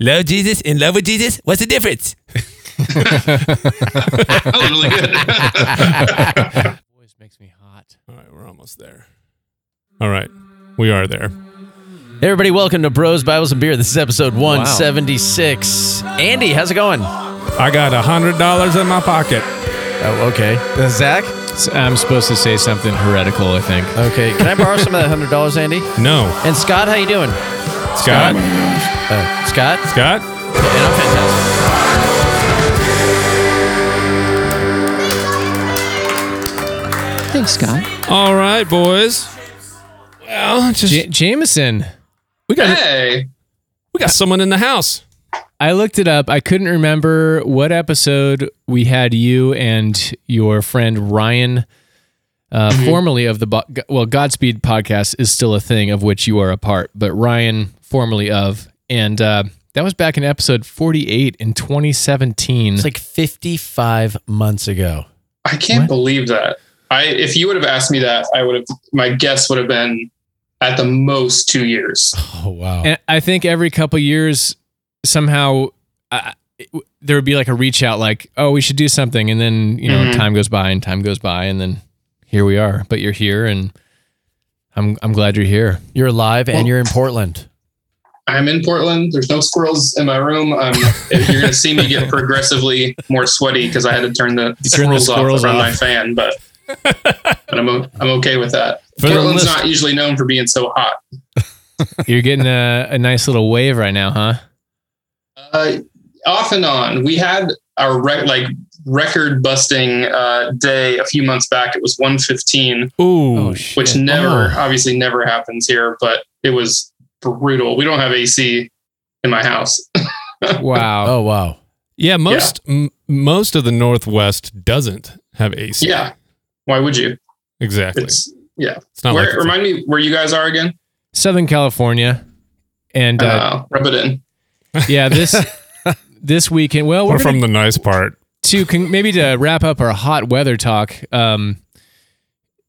Love Jesus and love with Jesus. What's the difference? that was really good. Voice makes me hot. All right, we're almost there. All right, we are there. Hey everybody, welcome to Bros, Bibles, and Beer. This is episode 176. Andy, how's it going? I got a hundred dollars in my pocket. Oh, okay. Uh, Zach? I'm supposed to say something heretical, I think. Okay. Can I borrow some of that hundred dollars, Andy? No, And Scott, how you doing? Scott. Uh, Scott? Scott. Okay, and I'm fantastic. Thanks, Scott. All right, boys. Well, just J- Jameson. we got hey, we got someone in the house. I looked it up. I couldn't remember what episode we had you and your friend Ryan, uh, formerly of the Bo- well Godspeed podcast is still a thing of which you are a part, but Ryan formerly of, and uh, that was back in episode forty-eight in 2017. It's like 55 months ago. I can't What? believe that. I if you would have asked me that, I would have. My guess would have been at the most two years. Oh, wow. And I think every couple years, somehow it- there would be like a reach out, like, "Oh, we should do something," and then you know, Mhm. time goes by and time goes by, and then here we are. But you're here, and I'm I'm glad you're here. You're alive and you're in Portland. I'm in Portland. There's no squirrels in my room. Um, you're going to see me get progressively more sweaty because I had to turn the You turn the squirrels, squirrels off around off. my fan. But but I'm o- I'm okay with that. For Portland's list- not usually known for being so hot. You're getting a, a nice little wave right now, huh? Uh, off and on. We had our rec- like record busting uh, day a few months back. It was 115, Ooh, Oh, shit. which never, Oh. obviously, never happens here. But it was brutal. We don't have AC in my house. Wow. Oh, wow. yeah. Most M- most of the Northwest doesn't have AC. yeah. Why would you? exactly. It's yeah. It's not Where, like it's- remind me where you guys are again. Southern California, and uh, Uh, rub it in. yeah, this this weekend. Well, we're we're gonna from the nice part. to con- maybe to wrap up our hot weather talk. Um,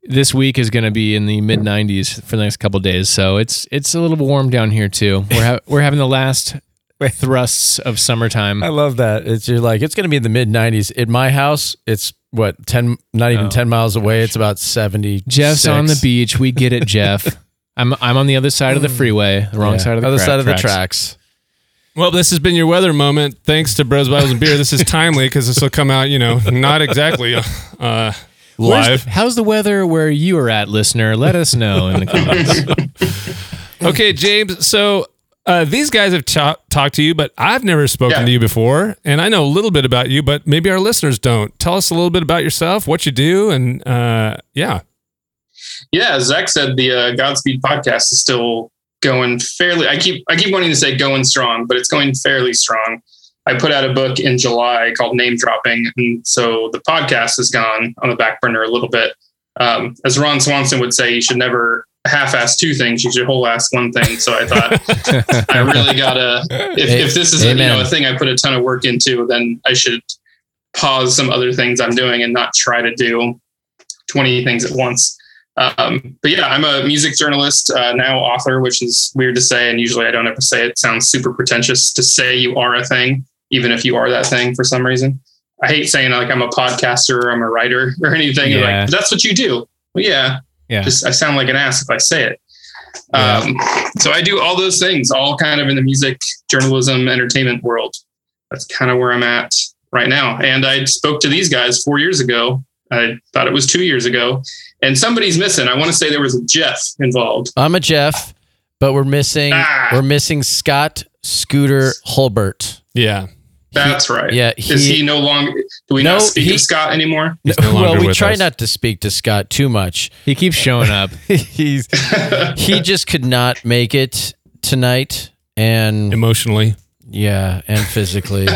this week is going to be in the mid 90s for the next couple days, so it's it's a little warm down here too. We're ha- we're having the last thrusts of summertime. I love that. It's you're like, it's going to be in the mid 90s. In my house, it's what, 10, not even Oh, 10 miles away. It's about 70. Jeff's on the beach. We get it, Jeff. I'm I'm on the other side of the freeway, the wrong side of the other cra- side of the tracks. tracks. Well, this has been your weather moment. Thanks to Bros Bibles and Beer. This is timely because this will come out, you know, not exactly uh, Where's live. the- how's the weather where you are at, listener? Let us know in the comments. Okay, James. So uh, these guys have ta- talked to you, but I've never spoken Yeah. to you before, and I know a little bit about you, but maybe our listeners don't. Tell us a little bit about yourself, what you do, and uh, yeah. Yeah, as Zach said the uh, Godspeed podcast is still going fairly. I keep I keep wanting to say going strong, but it's going fairly strong. I put out a book in July called Name Dropping, and so the podcast has gone on the back burner a little bit. Um, as Ron Swanson would say, you should never half-ass two things; you should whole-ass one thing. So I thought I really gotta. If, if this is a, you know a thing I put a ton of work into, then I should pause some other things I'm doing and not try to do 20 things at once. Um, but yeah, I'm a music journalist, uh, now author, which is weird to say. And usually I don't ever say it. it sounds super pretentious to say you are a thing, even if you are that thing for some reason. I hate saying like I'm a podcaster or I'm a writer or anything. Yeah. Like, that's what you do. Well, yeah, Yeah. just I sound like an ass if I say it. Yeah. Um, so I do all those things, all kind of in the music, journalism, entertainment world. That's kind of where I'm at right now. And I spoke to these guys four years ago. I thought it was two years ago. And somebody's missing. I want to say there was a Jeff involved. I'm a Jeff, but we're missing Ah. we're missing Scott Scooter Hulbert. Yeah. That's right. yeah, Is he- he no longer? Do we No, not speak he- of Scott anymore? He's no well, we with try us. not to speak to Scott too much. he keeps showing up. He's he just could not make it tonight, and emotionally. yeah, and physically,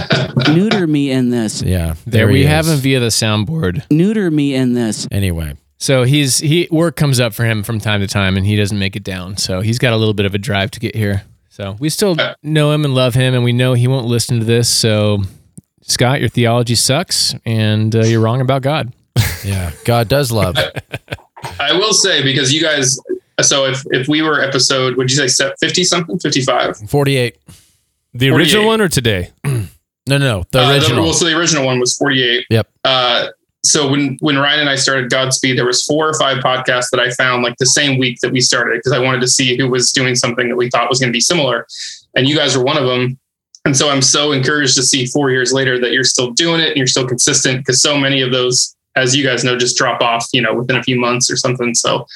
Neuter me in this. yeah. There, he we is. have him via the soundboard. Neuter me in this. Anyway, So he's he work comes up for him from time to time, and he doesn't make it down. So he's got a little bit of a drive to get here. So we still know him and love him, and we know he won't listen to this. So Scott, your theology sucks, and uh, you're wrong about God. yeah, God does love. I will say because you guys. So if if we were episode, would you say fifty something, fifty five? Forty-eight. The original 48. one or today? No, no, the Uh, original. well, so the original one was 48. Yep. Uh, so when when Ryan and I started Godspeed, there was four or five podcasts that I found like the same week that we started because I wanted to see who was doing something that we thought was going to be similar, and you guys were one of them. And so I'm so encouraged to see four years later that you're still doing it and you're still consistent because so many of those, as you guys know, just drop off, you know, within a few months or something. So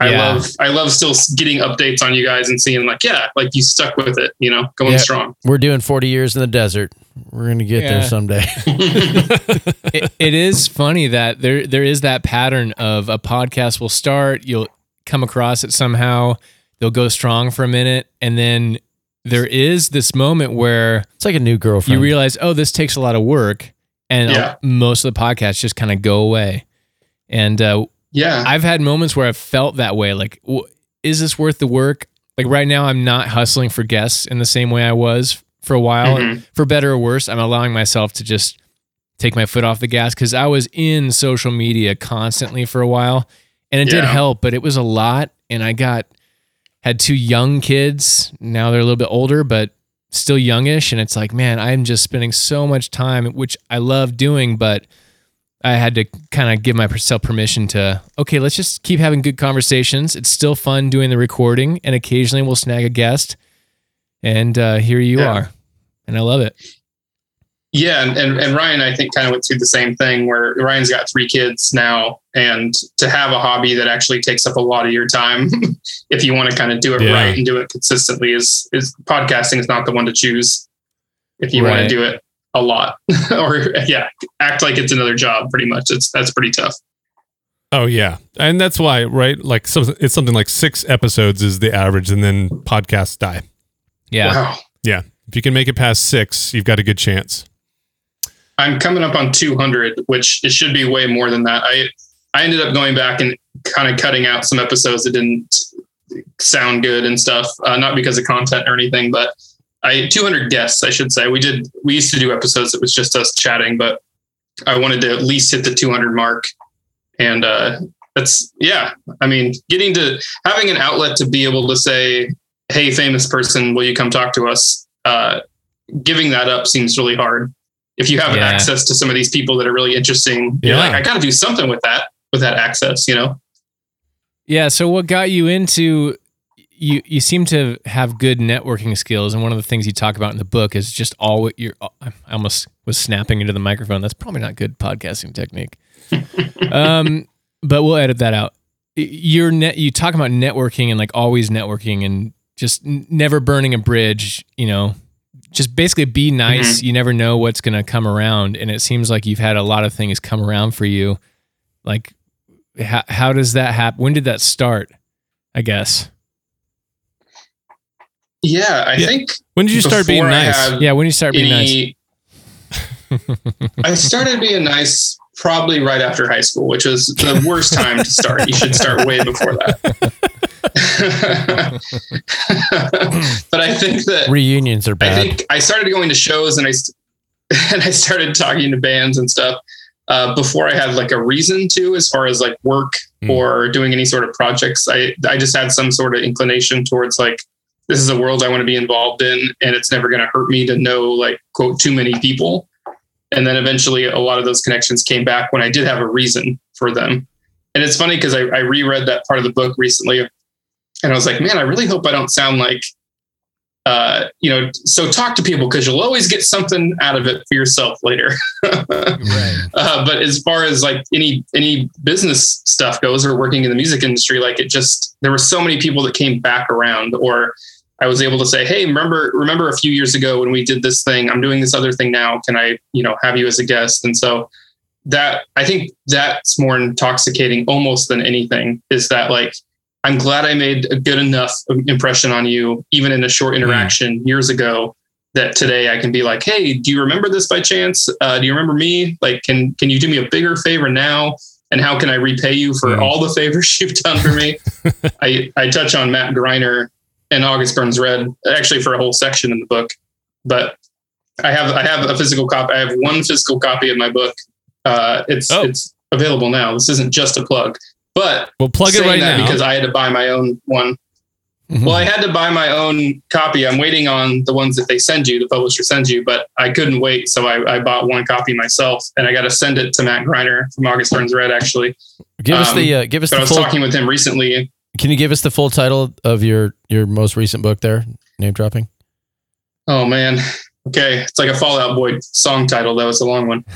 I Yeah. love I love still getting updates on you guys and seeing like yeah, like you stuck with it, you know, going Yeah. strong. We're doing 40 years in the desert. We're going to get there someday. it, it is funny that there there is that pattern of a podcast will start, you'll come across it somehow, they'll go strong for a minute, and then there is this moment where It's like a new girlfriend. you realize, oh, this takes a lot of work, and Yeah. most of the podcasts just kind of go away. And uh, Yeah. I've had moments where I've felt that way, like, w- is this worth the work? Like right now, I'm not hustling for guests in the same way I was for a while. Mm-hmm. For better or worse, I'm allowing myself to just take my foot off the gas because I was in social media constantly for a while, and it did help, but it was a lot, and I got had two young kids. Now they're a little bit older, but still youngish, and it's like, man, I'm just spending so much time, which I love doing, but I had to kind of give myself permission to, okay, let's just keep having good conversations. It's still fun doing the recording, and occasionally we'll snag a guest. And uh, here you Yeah. are. And I love it. Yeah, and, and and Ryan, I think, kind of went through the same thing where Ryan's got three kids now, and to have a hobby that actually takes up a lot of your time, if you want to kind of do it Yeah. right and do it consistently, is is podcasting is not the one to choose. If you want to do it a lot, or yeah, act like it's another job, pretty much. It's that's pretty tough. Oh yeah, and that's why, right? Like, so it's something like six episodes is the average, and then podcasts die. Yeah. Wow. Yeah, if you can make it past six, you've got a good chance. I'm coming up on 200, which it should be way more than that. I I ended up going back and kind of cutting out some episodes that didn't sound good and stuff, uh, not because of content or anything, but I 200 guests, I should say. We did we used to do episodes that was just us chatting, but I wanted to at least hit the 200 mark, and uh, that's yeah. I mean, getting to having an outlet to be able to say, "Hey, famous person, will you come talk to us?" Uh, giving that up seems really hard if you have Yeah. access to some of these people that are really interesting, you're Yeah. like, I got to do something with that, with that access, you know? Yeah. So what got you into you you seem to have good networking skills and one of the things you talk about in the book is just all what you're I almost was snapping into the microphone. That's probably not good podcasting technique. um but we'll edit that out. You're net you talk about networking and like always networking and just n- never burning a bridge, you know. Just basically be mm-hmm. nice. You never know what's going to come around and it seems like you've had a lot of things come around for you. Like how, how does that happen? When did that start? I guess. Yeah, I Yeah. think When did you start being nice? Yeah, when did you start being nice. I started being nice probably right after high school, which was the worst time to start. You should start way before that. but I think that Reunions are I bad. think I started going to shows and I and I started talking to bands and stuff uh, before I had like a reason to, as far as like work Hmm. or doing any sort of projects. I I just had some sort of inclination towards like this is a world I want to be involved in, and it's never going to hurt me to know like quote too many people. And then eventually, a lot of those connections came back when I did have a reason for them. And it's funny because I, I reread that part of the book recently, and I was like, man, I really hope I don't sound like uh, you know, so talk to people because you'll always get something out of it for yourself later. Right. Uh, but as far as like any any business stuff goes, or working in the music industry, like it just there were so many people that came back around, or I was able to say, hey, remember remember a few years ago when we did this thing? I'm doing this other thing now. Can I you know have you as a guest? And so that I think that's more intoxicating almost than anything is that like I'm glad I made a good enough impression on you, even in a short interaction years ago, that today I can be like, hey, do you remember this by chance? Uh, do you remember me? Like, can can you do me a bigger favor now? And how can I repay you for Mm. all the favors you've done for me? I, I touch on Matt Greiner and August Burns Red actually for a whole section in the book. But I have I have a physical copy. I have one physical copy of my book. Uh, it's Oh. it's available now. This isn't just a plug, but Well, plug it right that now. because I had to buy my own one. Well, I had to buy my own copy. I'm waiting on the ones that they send you, the publisher sends you, but I couldn't wait. So I, I bought one copy myself and I got to send it to Matt Greiner from August Burns Red, actually. Give us Um, the uh, give us But I the was full. talking with him recently. Can you give us the full title of your your most recent book there? Name dropping. Oh, man. Okay. It's like a Fall Out Boy song title. That was a long one.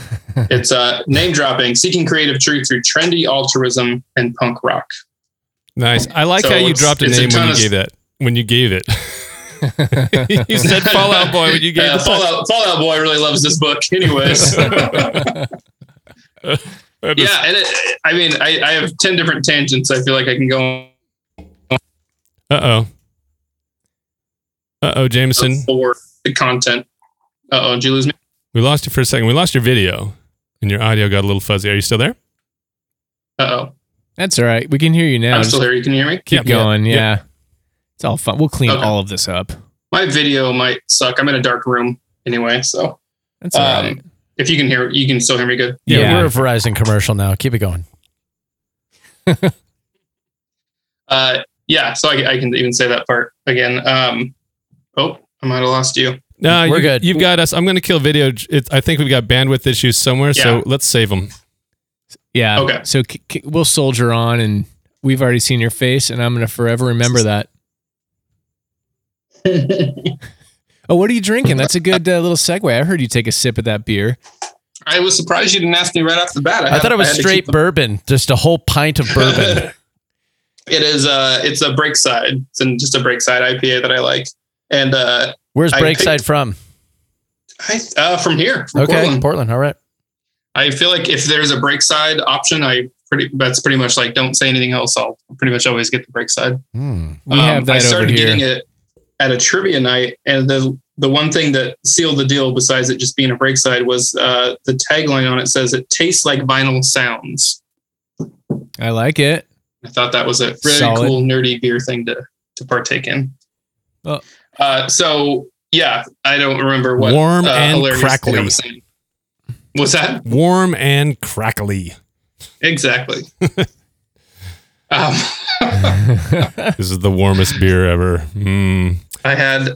It's uh, name dropping, seeking creative truth through trendy altruism and punk rock. Nice. I like So how you dropped a it's a name when you gave that. When you gave it, you said Fall Out Boy when you gave Yeah, the Fallout, Fall Out Boy really loves this book, anyways. Yeah, and it, I mean, I, I have ten different tangents. I feel like I can go Uh oh. Uh oh, Jameson. for the content. Uh oh, did you lose me? We lost you for a second. We lost your video, and your audio got a little fuzzy. Are you still there? Uh oh, That's all right. We can hear you now. I'm still here. You can hear me. keep Yeah. going. Yeah. Yeah. It's all fun. We'll clean Okay. all of this up. My video might suck. I'm in a dark room anyway, so That's all Um, right. if you can hear, you can still hear me good. Yeah, Yeah. we're a Verizon commercial now. Keep it going. Uh, yeah, so I, I can even say that part again. Um, oh, I might have lost you. No, We're you, good. You've got us. I'm going to kill video. It, I think we've got bandwidth issues somewhere, so let's save them. Yeah. Okay. So c- c- we'll soldier on, and we've already seen your face, and I'm going to forever remember that. Oh, what are you drinking? That's a good uh, little segue. I heard you take a sip of that beer. I was surprised you didn't ask me right off the bat. I, had- thought it was straight keep the- bourbon, just a whole pint of bourbon. it is. Uh, it's a Breakside. It's an, just a Breakside IPA that I like, and uh, Where's I Breakside picked- from? I, uh, from here, from Okay, Portland. Portland. All right. I feel like if there's a Breakside option, I pretty that's pretty much like don't say anything else. I'll pretty much always get the Breakside. Hmm. We have that Um, I over started here. getting it at a trivia night, and the the one thing that sealed the deal, besides it just being a Breakside, was uh, the tagline on it says it tastes like vinyl sounds. I like it. I thought that was a really Solid. cool nerdy beer thing to to partake in. Well- uh, so yeah, I don't remember what Warm uh, and hilarious thing I crackly. was. What's that? Warm and crackly. Exactly. um, This is the warmest beer ever. Mm. I had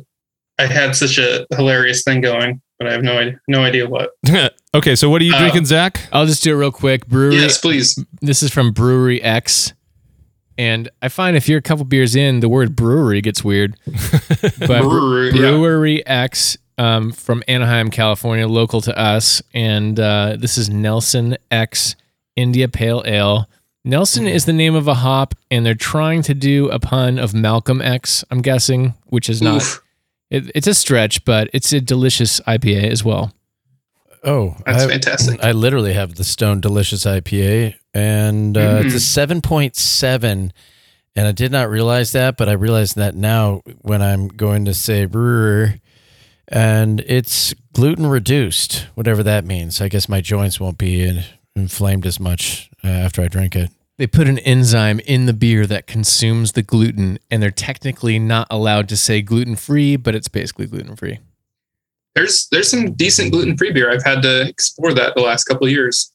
I had such a hilarious thing going, but I have no idea no idea what. okay, so what are you Uh, drinking, Zach? I'll just do it real quick. Brewery. Yes, please. This is from Brewery X. And I find if you're a couple beers in, the word brewery gets weird. But Brewery, yeah. X um, from Anaheim, California, local to us. And uh, this is Nelson X India Pale Ale. Nelson is the name of a hop, and they're trying to do a pun of Malcolm X, I'm guessing, which is not. It, it's a stretch, but it's a delicious IPA as well. Oh, that's I, fantastic. I literally have the Stone Delicious IPA, and uh, it's a Mhm. seven point seven. And I did not realize that, but I realize that now when I'm going to say brewer, and it's gluten reduced, whatever that means. I guess my joints won't be in, inflamed as much uh, after I drink it. They put an enzyme in the beer that consumes the gluten, and they're technically not allowed to say gluten free, but it's basically gluten free. There's there's some decent gluten free beer. I've had to explore that the last couple of years.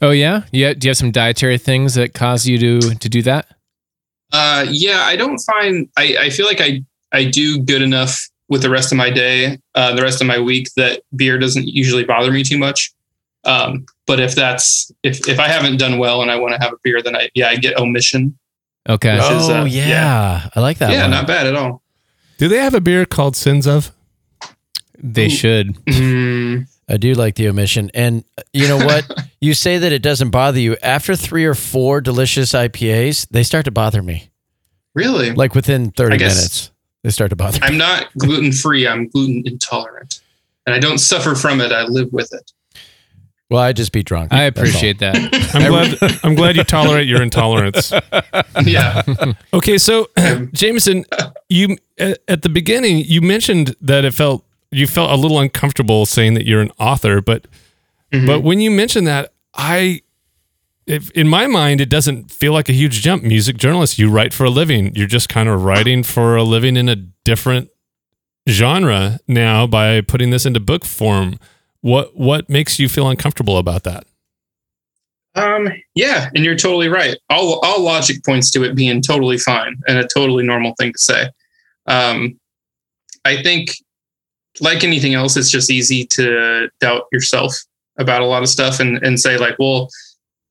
Oh yeah, yeah. Do you have some dietary things that cause you to to do that? Uh, yeah, I don't find I, I feel like I I do good enough with the rest of my day, uh, the rest of my week that beer doesn't usually bother me too much. Um, but if that's if if I haven't done well and I want to have a beer, then I yeah I get omission. Okay. Which is, oh uh, yeah. yeah. I like that yeah, one. not bad at all. Do they have a beer called Sins of? They should. Mm, I do like the omission. And uh, you know what? you say that it doesn't bother you. After three or four delicious IPAs, they start to bother me. really, Like within 30 guess- minutes, they start to bother me. I'm not gluten free. I'm gluten intolerant, and I don't suffer from it. I live with it. Well, I just be drunk. I appreciate that. I'm glad. I'm glad you tolerate your intolerance. yeah, Okay, so Jameson, you at at the beginning you mentioned that it felt you felt a little uncomfortable saying that you're an author, but Mhm. but when you mentioned that, I if, in my mind it doesn't feel like a huge jump. Music journalist, you write for a living. You're just kind of writing for a living in a different genre now by putting this into book form. What what makes you feel uncomfortable about that? Um, yeah, and you're totally right. All all logic points to it being totally fine and a totally normal thing to say. Um, I think, like anything else, it's just easy to doubt yourself about a lot of stuff and and say like, well,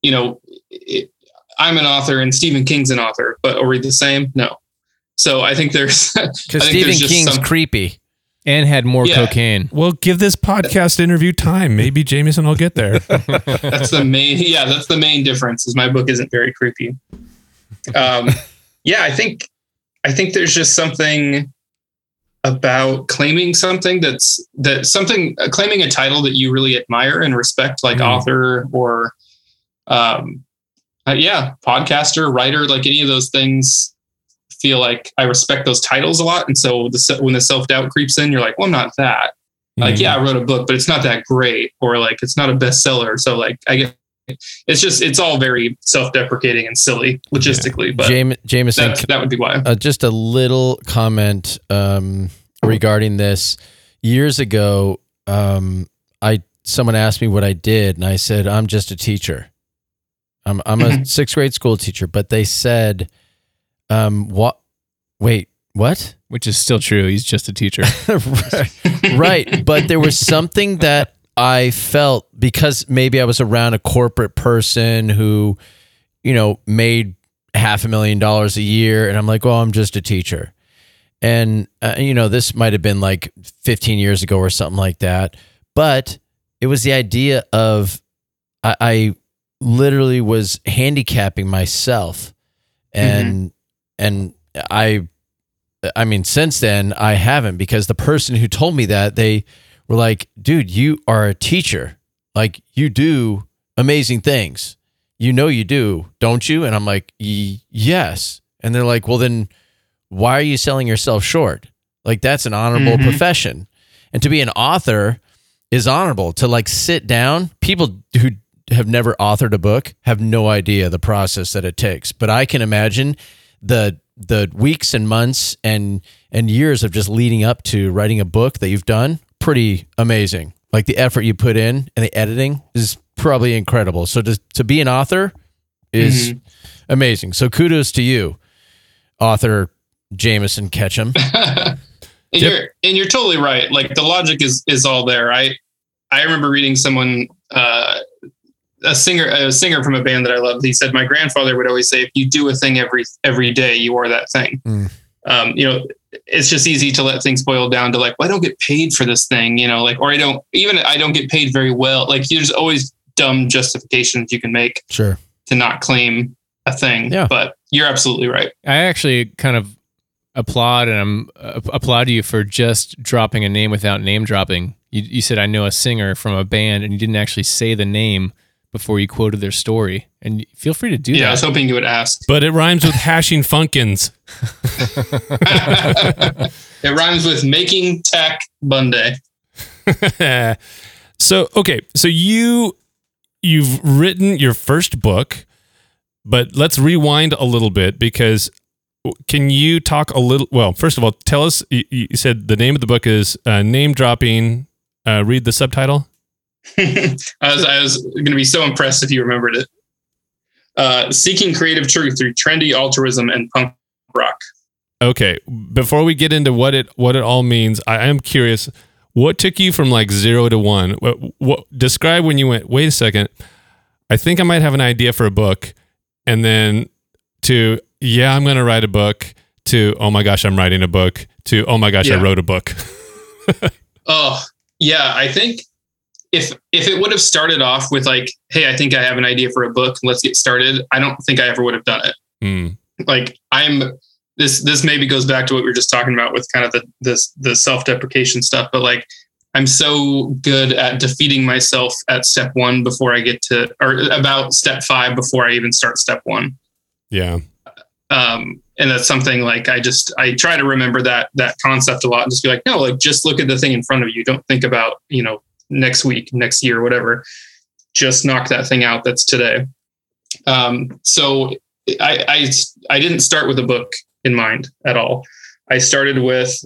you know, it, I'm an author and Stephen King's an author, but are we the same? No. So I think there's I Because think Stephen there's just King's some- creepy. And had more Yeah. cocaine. Well, give this podcast interview time. Maybe Jameson will get there. that's the main yeah that's the main difference is my book isn't very creepy um yeah i think i think there's just something about claiming something that's that something uh, claiming a title that you really admire and respect like Mm. author or um uh, yeah podcaster writer like any of those things feel like i respect those titles a lot and so the, when the self-doubt creeps in you're like well i'm not that like Mhm. yeah i wrote a book but it's not that great or like it's not a bestseller so like i get it's just it's all very self-deprecating and silly logistically but Jame- Jameson, that, that would be why uh, just a little comment um, regarding this. Years ago, um, I someone asked me what I did, and I said I'm just a teacher. I'm I'm a Mhm. sixth grade school teacher, but they said, um, "What? Wait, what?" Which is still true. He's just a teacher. right. right. But there was something that I felt because maybe I was around a corporate person who, you know, made half a million dollars a year. And I'm like, well, I'm just a teacher. And, uh, you know, this might have been like 15 years ago or something like that. But it was the idea of I, I literally was handicapping myself. And, and I, I mean, since then I haven't because the person who told me that they were like, dude, you are a teacher. Like you do amazing things. You know you do, don't you? And I'm like, yes. And they're like, well, then why are you selling yourself short? Like that's an honorable Mhm. profession. And to be an author is honorable. To like sit down, people who have never authored a book have no idea the process that it takes. But I can imagine the the weeks and months and and years of just leading up to writing a book that you've done pretty amazing like the effort you put in and the editing is probably incredible so to, to be an author is amazing so kudos to you author jameson ketchum and you're and you're totally right. Like the logic is is all there. I I remember reading someone uh, a singer a singer from a band that I loved. He said my grandfather would always say, if you do a thing every every day, you are that thing. Mm. Um, you know, it's just easy to let things boil down to like, well, I don't get paid for this thing, you know, like, or I don't even I don't get paid very well. Like there's always dumb justifications you can make sure to not claim a thing. Yeah. But you're absolutely right. I actually kind of applaud and I'm uh, applaud you for just dropping a name without name dropping. You, you said I know a singer from a band, and you didn't actually say the name before you quoted their story. And feel free to do that. Yeah, I was hoping you would ask. but it rhymes with hashing funkins. it rhymes with making tech Monday. so okay, so you you've written your first book, but let's rewind a little bit because can you talk a little? Well, first of all, tell us. You, you said the name of the book is uh, name dropping. Uh, read the subtitle. I was I was going to be so impressed if you remembered it. Uh, seeking creative truth through trendy altruism and punk rock. Okay, before we get into what it what it all means, I am curious. What took you from like zero to one? What, what describe when you went? Wait a second. I think I might have an idea for a book, and then to yeah, I'm going to write a book. To oh my gosh, I'm writing a book. To oh my gosh, I wrote a book. Oh yeah, I think if if it would have started off with like, hey, I think I have an idea for a book, let's get started. I don't think I ever would have done it. Hmm. like I'm this this maybe goes back to what we were just talking about with kind of the this the self-deprecation stuff, but like I'm so good at defeating myself at step one before I get to or about step five before I even start step one. Yeah. Um and that's something like I just I try to remember that that concept a lot and just be like, no, like just look at the thing in front of you. Don't think about, you know, next week, next year, whatever. Just knock that thing out that's today. Um, so I, I I didn't start with a book in mind at all. I started with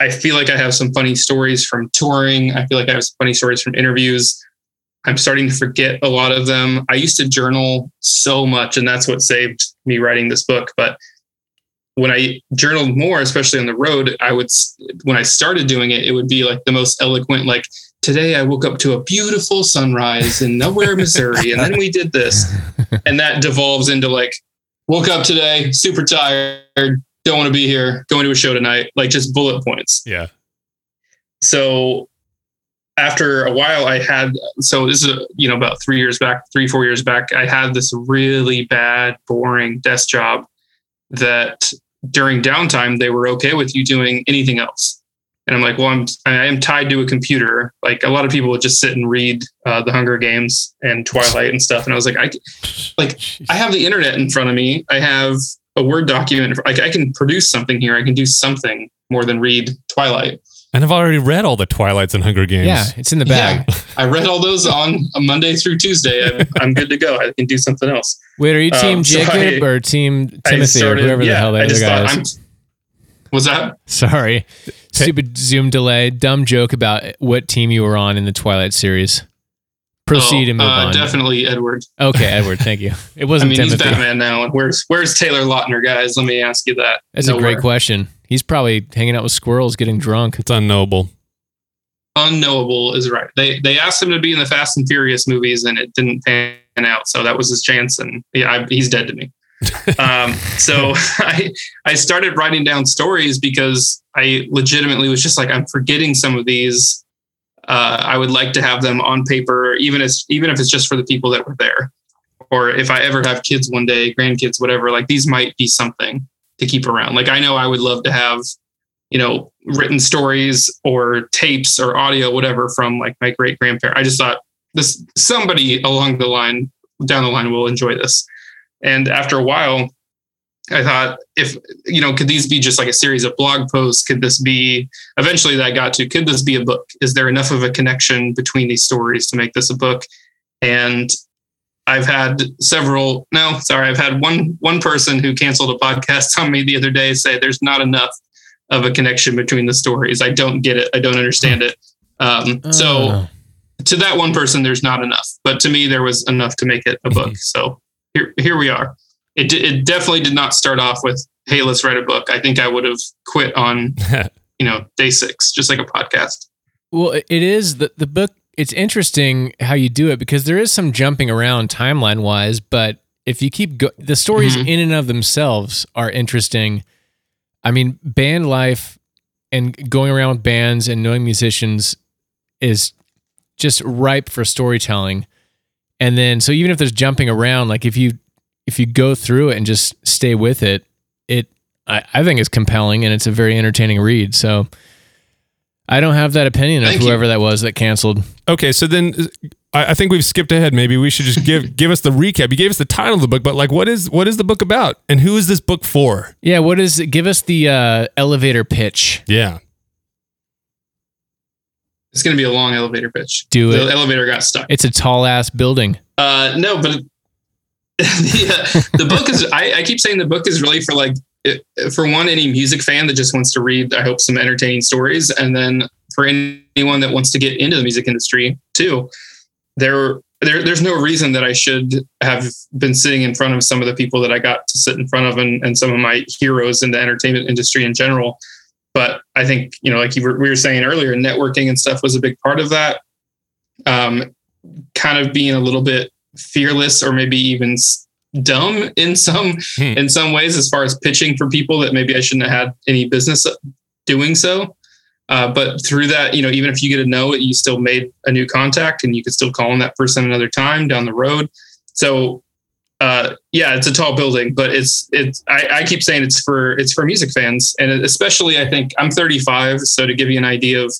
I, feel like I have some funny stories from touring. I feel like I have some funny stories from interviews. I'm starting to forget a lot of them. I used to journal so much, and that's what saved me writing this book. But when I journaled more, especially on the road, I would when I started doing it, it would be like the most eloquent, like today I woke up to a beautiful sunrise in nowhere, Missouri, and then we did this, and that devolves into like woke up today, super tired, don't want to be here, going to a show tonight, like just bullet points Yeah. so after a while i had so this is you know about three years back three four years back i had this really bad boring desk job that during downtime they were okay with you doing anything else and i'm like well i'm i am tied to a computer like a lot of people would just sit and read uh, the hunger games and twilight and stuff and i was like i like i have the internet in front of me i have a word document like i can produce something here i can do something more than read twilight And I've already read all the Twilights and Hunger Games. Yeah, it's in the bag. Yeah, I read all those on a Monday through Tuesday. I'm, I'm good to go. I can do something else. Wait, are you team Um, so Jacob I- or team I Timothy or started- whoever the yeah, hell I that other guy is? I'm, was that? Sorry. Stupid Zoom delay. Dumb joke about what team you were on in the Twilight series. Proceed Oh, and move uh, on. Definitely Edward. Okay, Edward, thank you. It wasn't I mean, he's Timothy. Batman now. And where's where's Taylor Lautner, guys? Let me ask you that. That's a great question. He's probably hanging out with squirrels getting drunk. It's unknowable. Unknowable is right. They they asked him to be in the Fast and Furious movies, and it didn't pan out. So that was his chance, and yeah, I, he's dead to me. Um, so I I started writing down stories because I legitimately was just like I'm forgetting some of these. Uh, I would like to have them on paper, even as even if it's just for the people that were there, or if I ever have kids one day, grandkids, whatever. Like these might be something to keep around. Like I know I would love to have, you know, written stories or tapes or audio, whatever, from like my great grandparent. I just thought this somebody along the line down the line will enjoy this. And after a while, I thought if you know, could these be just like a series of blog posts? Could this be eventually that I got to, could this be a book? Is there enough of a connection between these stories to make this a book? And I've had several no, sorry, I've had one one person who canceled a podcast on me the other day say there's not enough of a connection between the stories. I don't get it. I don't understand it. Um, so Oh. to that one person, there's not enough, but to me, there was enough to make it a book. So here, here we are. It, it definitely did not start off with, "Hey, let's write a book." I think I would have quit on, you know, day six, just like a podcast. Well, it is the the book. It's interesting how you do it because there is some jumping around timeline wise, but if you keep go- the stories Mhm. in and of themselves are interesting. I mean, band life and going around with bands and knowing musicians is just ripe for storytelling. And then, so even if there's jumping around, like if you if you go through it and just stay with it, it I, I think it's compelling and it's a very entertaining read. So I don't have that opinion of Thank you. whoever that was that canceled. Okay, so then uh, I, I think we've skipped ahead. Maybe we should just give give us the recap. You gave us the title of the book, but like, what is what is the book about, and who is this book for? Yeah, what is? Give us the uh, elevator pitch. Yeah, It's going to be a long elevator pitch. Do The it. elevator got stuck. It's a tall ass building. Uh, no, but the, uh, the book is. I, I keep saying the book is really for like it- for one any music fan that just wants to read. I hope some entertaining stories, and then for anyone that wants to get into the music industry too. There, there, there's no reason that I should have been sitting in front of some of the people that I got to sit in front of, and, and some of my heroes in the entertainment industry in general. But I think you know, like you were, we were saying earlier, networking and stuff was a big part of that. Um, kind of being a little bit fearless or maybe even dumb in some Hmm. in some ways as far as pitching for people that maybe I shouldn't have had any business doing so. Uh, but through that, you know, even if you get a no, you still made a new contact and you could still call on that person another time down the road. So uh, yeah, it's a tall building, but it's it's I, I keep saying it's for it's for music fans. And especially I think I'm 35. So to give you an idea of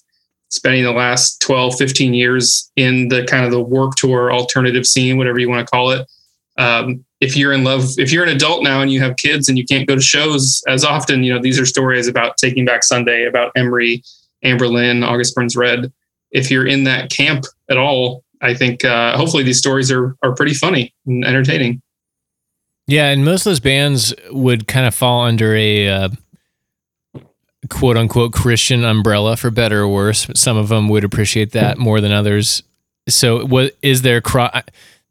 spending the last 12, 15 years in the kind of the Warped Tour alternative scene, whatever you want to call it. Um, if you're in love, if you're an adult now and you have kids and you can't go to shows as often, you know, these are stories about Taking Back Sunday, about Emery, Anberlin, August Burns Red. If you're in that camp at all, I think uh, hopefully these stories are are pretty funny and entertaining. Yeah, and most of those bands would kind of fall under a uh, quote unquote Christian umbrella, for better or worse. But some of them would appreciate that more than others. So, what is there? Cro-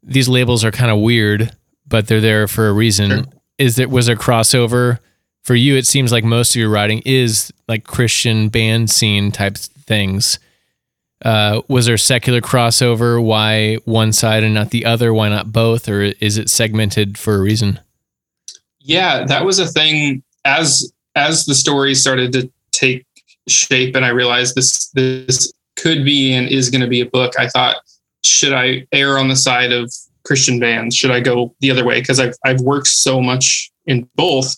these labels are kind of weird, but they're there for a reason. Sure. Is there was there crossover for you, it seems like most of your writing is like Christian band scene type things. Uh, was there secular crossover? Why one side and not the other? Why not both? Or is it segmented for a reason? Yeah, that was a thing as as the story started to take shape and I realized this this could be and is going to be a book. I thought, should I err on the side of Christian bands? Should I go the other way? Because I've I've worked so much in both,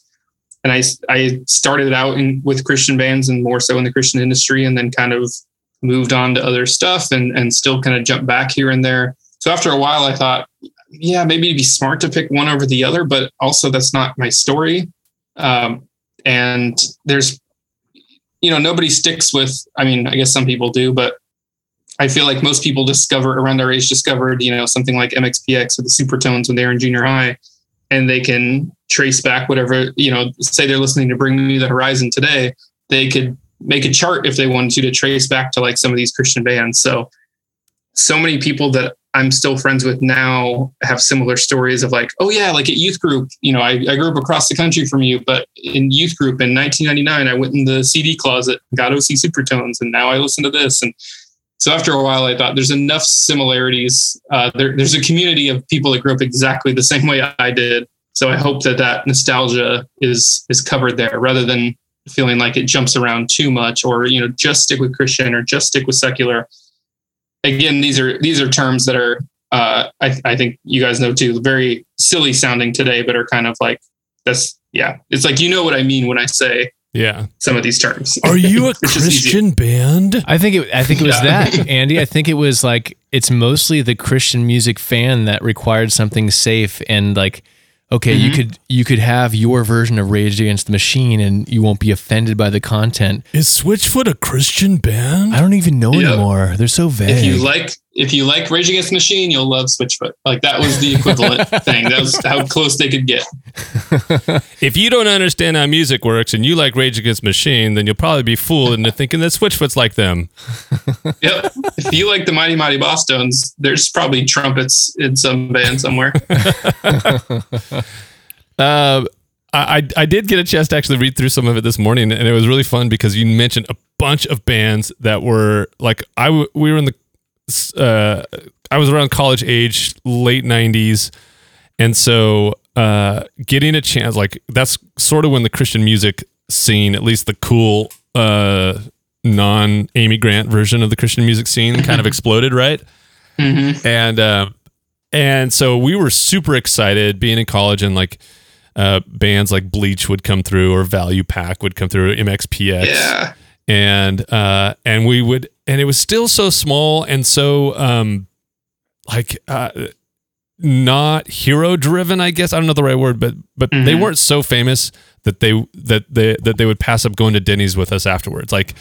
and I I started out in, with Christian bands and more so in the Christian industry, and then kind of moved on to other stuff and and still kind of jump back here and there. So after a while, I thought, yeah, maybe it'd be smart to pick one over the other, but also that's not my story. Um, and there's, you know, nobody sticks with. I mean, I guess some people do, but I feel like most people discover around our age discovered, you know, something like MXPX or the Supertones when they were in junior high, and they can trace back whatever, you know, say they're listening to Bring Me the Horizon today, they could make a chart if they wanted to to trace back to like some of these Christian bands. So, so many people that I'm still friends with now have similar stories of like, oh yeah, like at youth group, you know, I, I grew up across the country from you, but in youth group in 1999, I went in the CD closet, got OC Supertones, and now I listen to this. And so after a while, I thought there's enough similarities. Uh, there, there's a community of people that grew up exactly the same way I did. So I hope that that nostalgia is is covered there, rather than feeling like it jumps around too much, or you know, just stick with Christian or just stick with secular again, these are these are terms that are uh, I, I think you guys know too, very silly sounding today, but are kind of like that's yeah. It's like you know what I mean when I say Yeah. some of these terms. Are you a It's just easy. Christian band? I think it. I think it was Yeah. that, Andy. I think it was like it's mostly the Christian music fan that required something safe and like, okay, you Mhm. could you could have your version of Rage Against the Machine and you won't be offended by the content. Is Switchfoot a Christian band? I don't even know Yeah. anymore. They're so vague. if you like if you like Rage Against the Machine, you'll love Switchfoot. Like that was the equivalent thing. That was how close they could get. If you don't understand how music works and you like Rage Against the Machine, then you'll probably be fooled into thinking that Switchfoot's like them. Yep. if you like the Mighty Mighty Bosstones, there's probably trumpets in some band somewhere. Uh, I, I I did get a chance to actually read through some of it this morning, and it was really fun because you mentioned a bunch of bands that were like I w- we were in the uh, I was around college age, late '90s, and so uh, getting a chance like that's sort of when the Christian music scene, at least the cool uh, non Amy Grant version of the Christian music scene, kind of exploded, right? Mhm. and uh, and so we were super excited being in college and like uh, bands like Bleach would come through or Value Pac would come through MXPX Yeah. And uh, and we would and it was still so small and so um, like uh, not hero driven I guess I don't know the right word but but they Mhm. weren't so famous that they that they that they would pass up going to Denny's with us afterwards like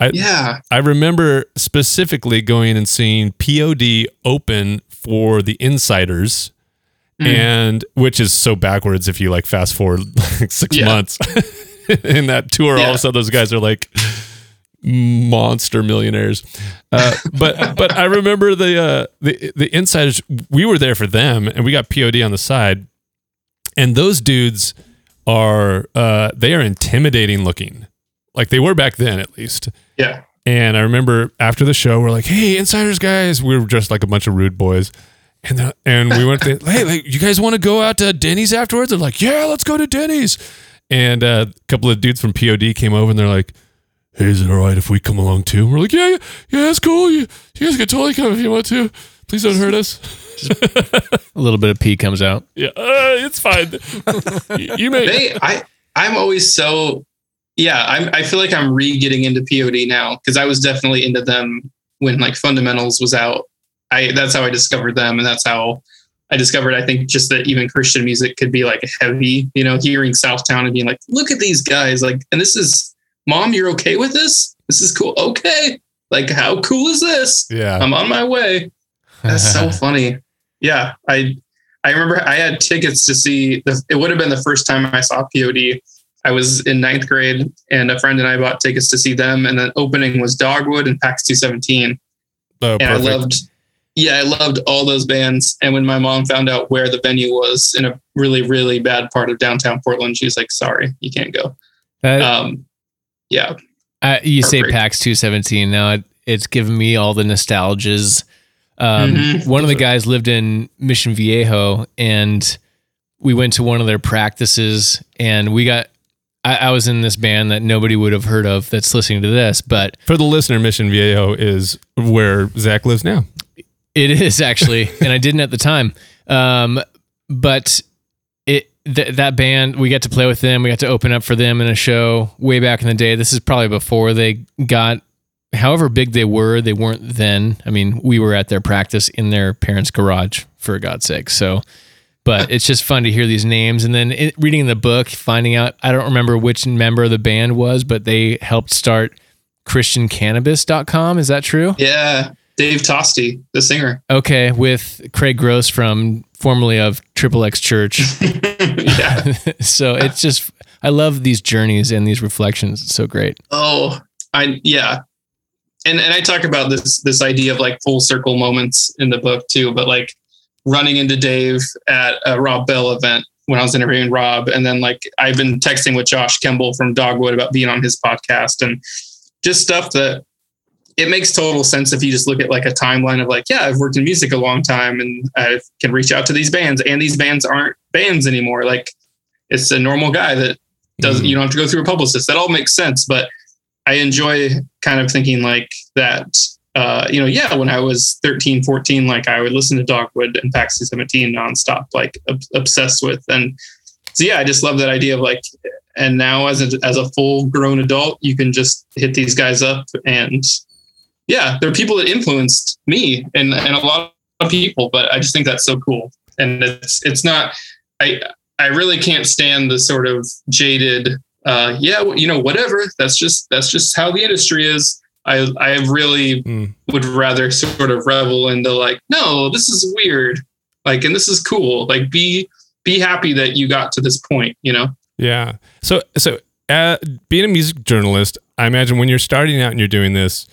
I, Yeah. I remember specifically going and seeing POD open for the Insyderz, Mm. and which is so backwards if you like fast forward like six Yeah. months in that tour. All of a sudden, those guys are like monster millionaires. Uh, but but I remember the uh, the the Insyderz. We were there for them, and we got POD on the side, and those dudes are uh, they are intimidating looking, like they were back then at least. Yeah. And I remember after the show, we're like, "Hey, Insyderz, guys!" We were just like a bunch of rude boys, and the, and we went, to, "Hey, like, you guys want to go out to Denny's afterwards?" They're like, "Yeah, let's go to Denny's." And uh, a couple of dudes from POD came over, and they're like, "Hey, is it all right if we come along too?" We're like, "Yeah, yeah, yeah, it's cool. You, you guys can totally come if you want to. Please don't hurt us." a little bit of pee comes out. yeah, uh, it's fine. you, you may. They I I'm always so yeah, I'm I feel like I'm re getting into POD now because I was definitely into them when like fundamentals was out. I that's how I discovered them and that's how I discovered I think just that even Christian music could be like heavy, you know, hearing Southtown and being like, look at these guys, like, and this is mom, you're okay with this? This is cool. Okay. Like, how cool is this? yeah. I'm on my way. That's so funny. Yeah, I I remember I had tickets to see. The, it would have been the first time I saw POD. I was in ninth grade, and a friend and I bought tickets to see them. And the opening was Dogwood and PAX 217, Oh, and I perfect. loved yeah, I loved all those bands. And when my mom found out where the venue was in a really, really bad part of downtown Portland, she was like, sorry, you can't go. That, Um, yeah. Uh, you say PAX 217. Now it, it's given me all the nostalgias. Um, Mhm. One of the guys lived in Mission Viejo, and we went to one of their practices, and we got. I, I was in this band that nobody would have heard of that's listening to this, but For the listener, Mission Viejo is where Zach lives now. it is actually, and I didn't at the time. Um, but it th- that band we got to play with them. We got to open up for them in a show way back in the day. This is probably before they got, however big they were, they weren't then. I mean, we were at their practice in their parents' garage for God's sake. So, but it's just fun to hear these names and then it, reading the book, finding out. I don't remember which member of the band was, but they helped start ChristianCannabis.com. Is that true? Yeah. Dave Tosti, the singer. Okay, with Craig Gross from formerly of Triple X Church. yeah. so it's just I love these journeys and these reflections. It's so great. Oh, I yeah. And and I talk about this this idea of like full circle moments in the book too, but like running into Dave at a Rob Bell event when I was interviewing Rob, and then like I've been texting with Josh Kemble from Dogwood about being on his podcast and just stuff that it makes total sense if you just look at like a timeline of like, yeah, I've worked in music a long time and I can reach out to these bands, and these bands aren't bands anymore. Like it's a normal guy that doesn't Mhm. you don't have to go through a publicist. That all makes sense, but I enjoy kind of thinking like that. Uh, you know, yeah, when I was 13, 14, like I would listen to Dogwood and Pax217 nonstop, like ob- obsessed with. And so, yeah, I just love that idea of like, and now as a, as a full grown adult, you can just hit these guys up. And yeah, there are people that influenced me and, and a lot of people, but I just think that's so cool. And it's, it's not, I, I really can't stand the sort of jaded, uh, yeah, you know, whatever. That's just that's just how the industry is. I I really Mm. would rather sort of revel into like, no, this is weird, like, and this is cool. Like, be be happy that you got to this point. You know? Yeah. So so uh, being a music journalist, I imagine when you're starting out and you're doing this,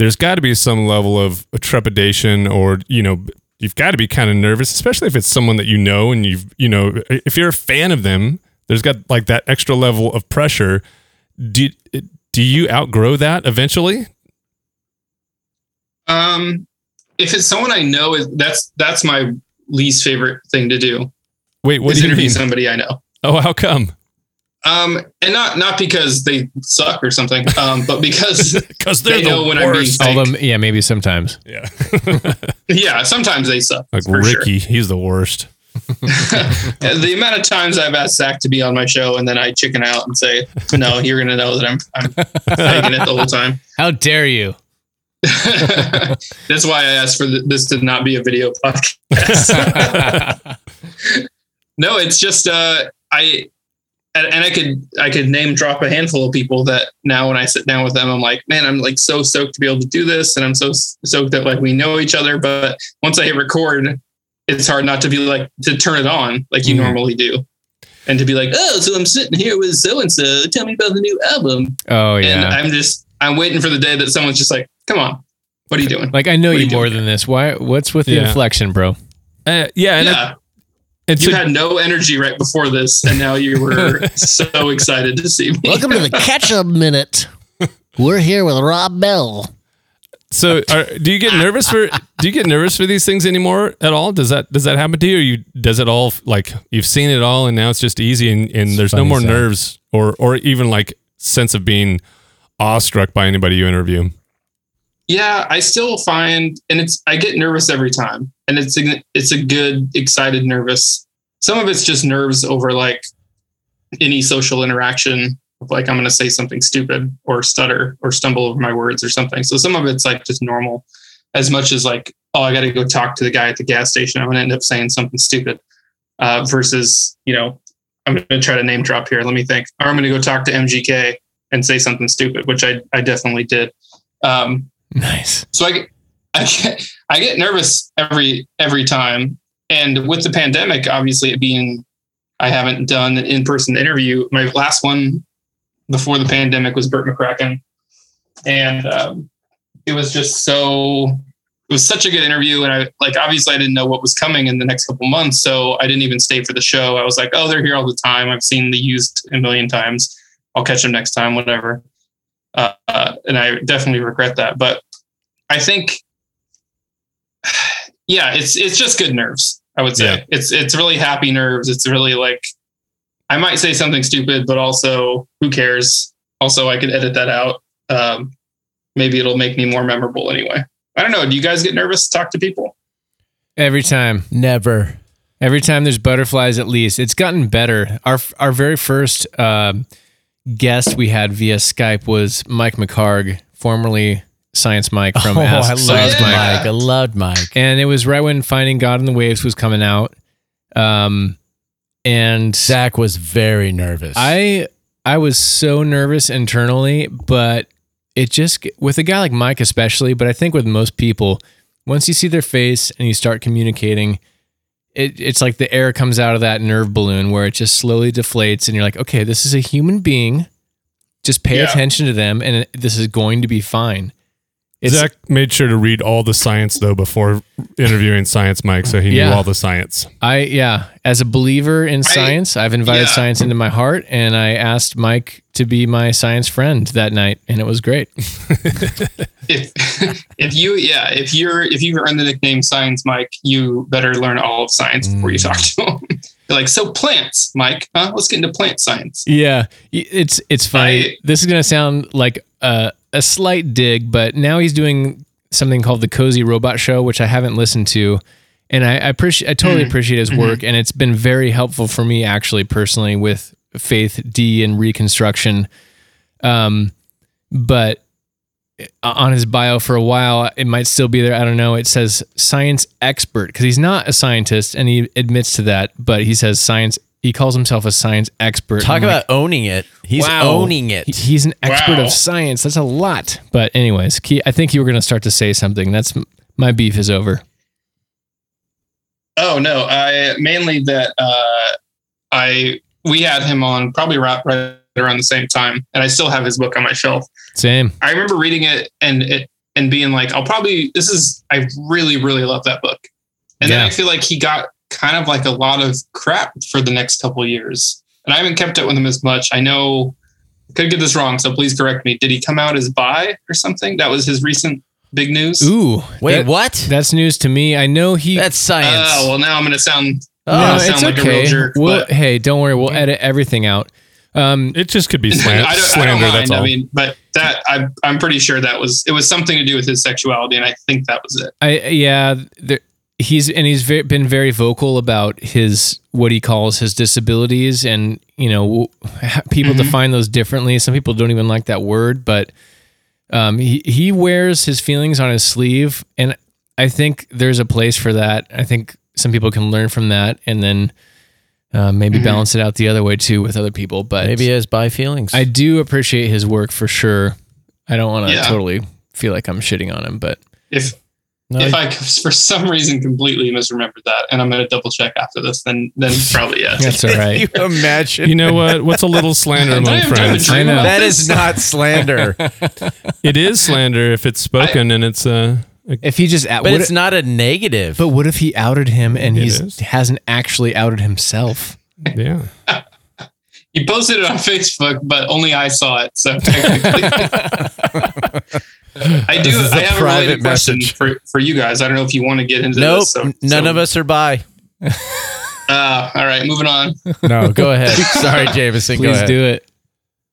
there's got to be some level of trepidation, or you know, you've got to be kind of nervous, especially if it's someone that you know and you've you know, if you're a fan of them, there's got like that extra level of pressure. Do do you outgrow that eventually? Um, if it's someone I know, is that's that's my least favorite thing to do. Wait, what is do you interview mean? somebody I know. Oh, how come? Um, and not not because they suck or something, um, but because Because they know when I'm being fake. Although yeah, maybe sometimes. Yeah. Yeah, sometimes they suck. like for sure. Ricky, he's the worst. the amount of times I've asked Zach to be on my show and then I chicken out and say, "No, you're going to know that I'm I'm faking it the whole time." How dare you? That's why I asked for th- this to not be a video podcast. no, it's just uh, I and, and I could I could name drop a handful of people that now when I sit down with them, I'm like, man, I'm like so stoked to be able to do this, and I'm so s- stoked that like we know each other. But once I hit record, it's hard not to be like to turn it on like you Mhm. normally do. And to be like, oh, so I'm sitting here with so and so. Tell me about the new album. Oh yeah, And. I'm just, I'm waiting for the day that someone's just like, come on, what are you doing? like I know you you more doing? than this. Why? What's with the Yeah. inflection, bro? Uh, yeah, and, yeah, and you so- had no energy right before this, and now you were so excited to see me. Welcome to the catch up minute. We're here with Rob Bell. So, are, do you get nervous for do you get nervous for these things anymore at all? Does that does that happen to you? Or you does it all like you've seen it all and now it's just easy and, and there's no more Zach. nerves or or even like sense of being awestruck by anybody you interview. Yeah, I still find, and it's I get nervous every time, and it's it's a good, excited, nervous. Some of it's just nerves over like any social interaction, like I'm going to say something stupid or stutter or stumble over my words or something. So some of it's like just normal, as much as like oh I got to go talk to the guy at the gas station. I'm going to end up saying something stupid, uh, versus you know I'm going to try to name drop here. Let me think. Or I'm going to go talk to MGK and say something stupid, which I I definitely did. Um, Nice. so I get, I get, I get nervous every every time. And with the pandemic, obviously it being, I haven't done an in person interview. My last one before the pandemic was Bert McCracken, and um, it was just so it was such a good interview, and I like obviously I didn't know what was coming in the next couple months, so I didn't even stay for the show. I was like, oh, they're here all the time. I've seen the used a million times. I'll catch them next time, whatever. Uh, uh, and I definitely regret that, but I think, yeah, it's it's just good nerves. I would say Yeah. it's it's really happy nerves. It's really like I might say something stupid, but also who cares? Also, I could edit that out. Um, maybe it'll make me more memorable anyway. I don't know. Do you guys get nervous to talk to people? Every time. Never. Every time there's butterflies, at least it's gotten better. Our our very first um guest we had via Skype was Mike McHargue, formerly Science Mike from oh, Ask I Science loved Mike, Mike. I loved Mike. and it was right when Finding God in the Waves was coming out. Um, and Zach was very nervous. I I was so nervous internally, but it just with a guy like Mike especially, but I think with most people, once you see their face and you start communicating, it, it's like the air comes out of that nerve balloon where it just slowly deflates, and you're like, okay, this is a human being. Just pay Yeah. attention to them, and this is going to be fine. It's, Zach made sure to read all the science though before interviewing Science Mike, so he Yeah. knew all the science. I yeah, as a believer in science, I've invited yeah. science into my heart, and I asked Mike to be my science friend that night, and it was great. If if you yeah if you're if you earn the nickname Science Mike, you better learn all of science before you mm. talk to him. You're like so plants, Mike. Huh? Let's get into plant science. Yeah, it's it's funny. I- this is gonna sound like a, a slight dig, but now he's doing something called the Cozy Robot Show, which I haven't listened to, and I, I appreciate I totally Mm. appreciate his work, and it's been very helpful for me actually personally with Faith D and Reconstruction. Um, but on his bio for a while, it might still be there. I don't know. It says science expert because he's not a scientist, and he admits to that. But he says science. He calls himself a science expert. Talk I'm like, about owning it. He's Wow. owning it. he- he's an expert Wow. of science. That's a lot. But anyways, Key, I think you were going to start to say something. That's my beef is over. Oh no, I mainly that uh, I we had him on probably right, right around the same time, and I still have his book on my shelf. Same. I remember reading it and it and being like, I'll probably this is I really really love that book, and then I feel like he got kind of like a lot of crap for the next couple of years, and I haven't kept up with him as much. I know I could get this wrong, so please correct me. Did he come out as bi or something? That was his recent big news. Ooh, Wait, that- what? That's news to me. I know he. That's science. Oh well, now I'm gonna sound. Oh, no, it's sound like a okay. real jerk, We'll- hey, don't worry. We'll edit everything out. Um, It just could be slander. I, don't, I slander. don't mind. that's all. I mean, but that I, I'm pretty sure that was it was something to do with his sexuality, and I think that was it. I yeah, there, he's and he's ve- been very vocal about his what he calls his disabilities, and you know ha- people Mhm. define those differently. Some people don't even like that word, but um, he he wears his feelings on his sleeve, and I think there's a place for that. I think some people can learn from that, and then uh, maybe Mhm. balance it out the other way too with other people. But Maybe he has bi feelings. I do appreciate his work for sure. I don't want to Yeah. totally feel like I'm shitting on him, but If No, if I for some reason completely misremembered that, and I'm gonna double check after this, then then probably yes. that's all right. you imagine? You know what? What's a little slander Did I among have time to friends? I know. about that this? is not slander, It is slander if it's spoken and it's uh, a If he just out, but what it's not a negative. But what if he outed him and he hasn't actually outed himself? yeah. He posted it on Facebook, but only I saw it. So technically, I do. This is I a have a private related question message. for for you guys. I don't know if you want to get into nope, this. So, none so- of us are bi. Uh, all right, moving on. No, go ahead. Sorry, Jameson. go Please ahead. do it.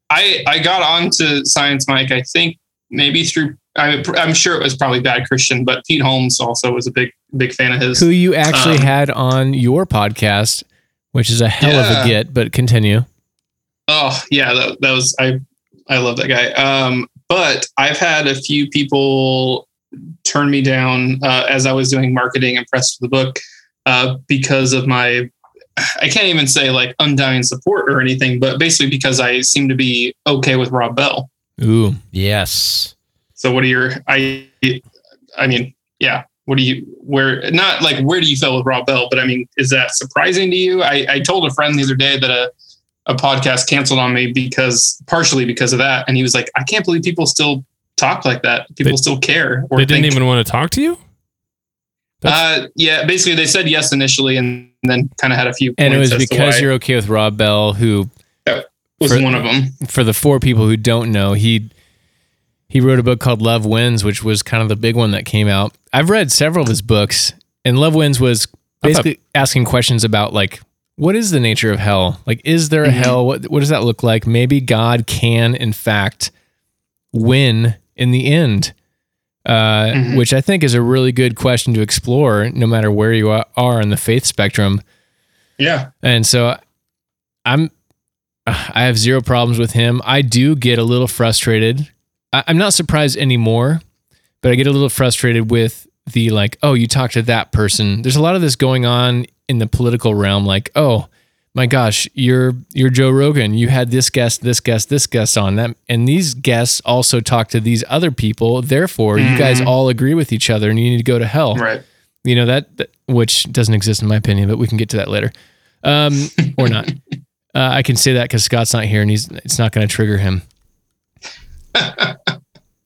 I I got onto Science Mike. I think maybe through. I, I'm sure it was probably Bad Christian, but Pete Holmes also was a big big fan of his. Who you actually Um, had on your podcast, which is a hell of a get, but continue. Oh yeah, that, that was I. I love that guy. Um, but I've had a few people turn me down uh, as I was doing marketing and press for the book uh, because of my. I can't even say like undying support or anything, but basically because I seem to be okay with Rob Bell. Ooh. Yes. So what are your I I mean, yeah. What do you where not like where do you feel with Rob Bell, but I mean, is that surprising to you? I, I told a friend the other day that a a podcast canceled on me because partially because of that. And he was like, I can't believe people still talk like that. People They- still care. Or They didn't think- even want to talk to you. Uh, yeah, basically they said yes initially, and then kind of had a few. And it was because you're okay with Rob Bell, who, was for- one of them. for the four people who don't know, he he wrote a book called Love Wins, which was kind of the big one that came out. I've read several of his books, and Love Wins was basically asking questions about like what is the nature of hell? Like, is there a Mhm. hell? What what does that look like? Maybe God can, in fact, win in the end. Uh, Mhm. Which I think is a really good question to explore, no matter where you are- in the faith spectrum. Yeah, And so I'm I have zero problems with him. I do get a little frustrated. I, I'm not surprised anymore, but I get a little frustrated with the like, oh, you talk to that person. There's a lot of this going on in the political realm, like, oh my gosh, you're you're Joe Rogan. You had this guest, this guest, this guest on that, and these guests also talk to these other people. Therefore, you guys Mhm. all agree with each other, and you need to go to hell right. you know that, that which doesn't exist in my opinion but we can get to that later um or not uh, i can say that because scott's not here and he's it's not going to trigger him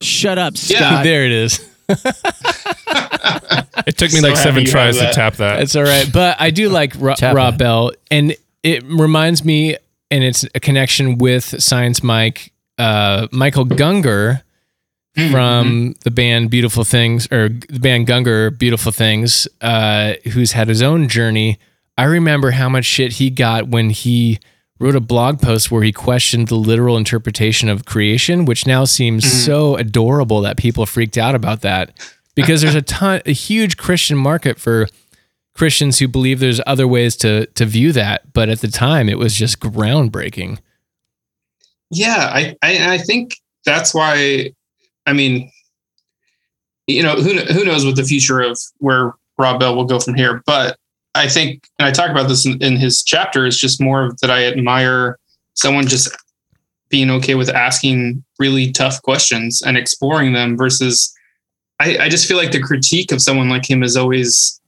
Shut up, Yeah. Scott. there it is It took me So like seven tries to tap that. it's all right but i do like Ro- Tap rob it. bell and it reminds me and it's a connection with science mike uh Michael Gungor Mm-hmm. from the band Beautiful Things or the band Gungor Beautiful Things, uh, who's had his own journey. I remember how much shit he got when he wrote a blog post where he questioned the literal interpretation of creation, which now seems so adorable that people freaked out about that because there's a ton, a huge Christian market for Christians who believe there's other ways to to view that, but at the time it was just groundbreaking. Yeah, I, I I think that's why. I mean, you know, who who knows what the future of where Rob Bell will go from here? But I think, and I talk about this in, in his chapter, is just more that I admire someone just being okay with asking really tough questions and exploring them versus. I, I just feel like the critique of someone like him is always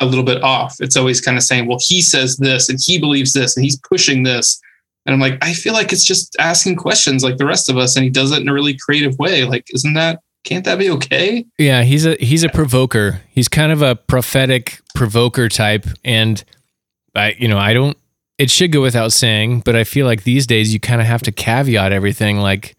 a little bit off. It's always kind of saying, well, he says this and he believes this and he's pushing this. And I'm like, I feel like it's just asking questions like the rest of us, and he does it in a really creative way. Like, isn't that can't that be okay? Yeah, he's a he's a provoker. He's kind of a prophetic provoker type, and I you know I don't. It should go without saying, but I feel like these days you kind of have to caveat everything. Like,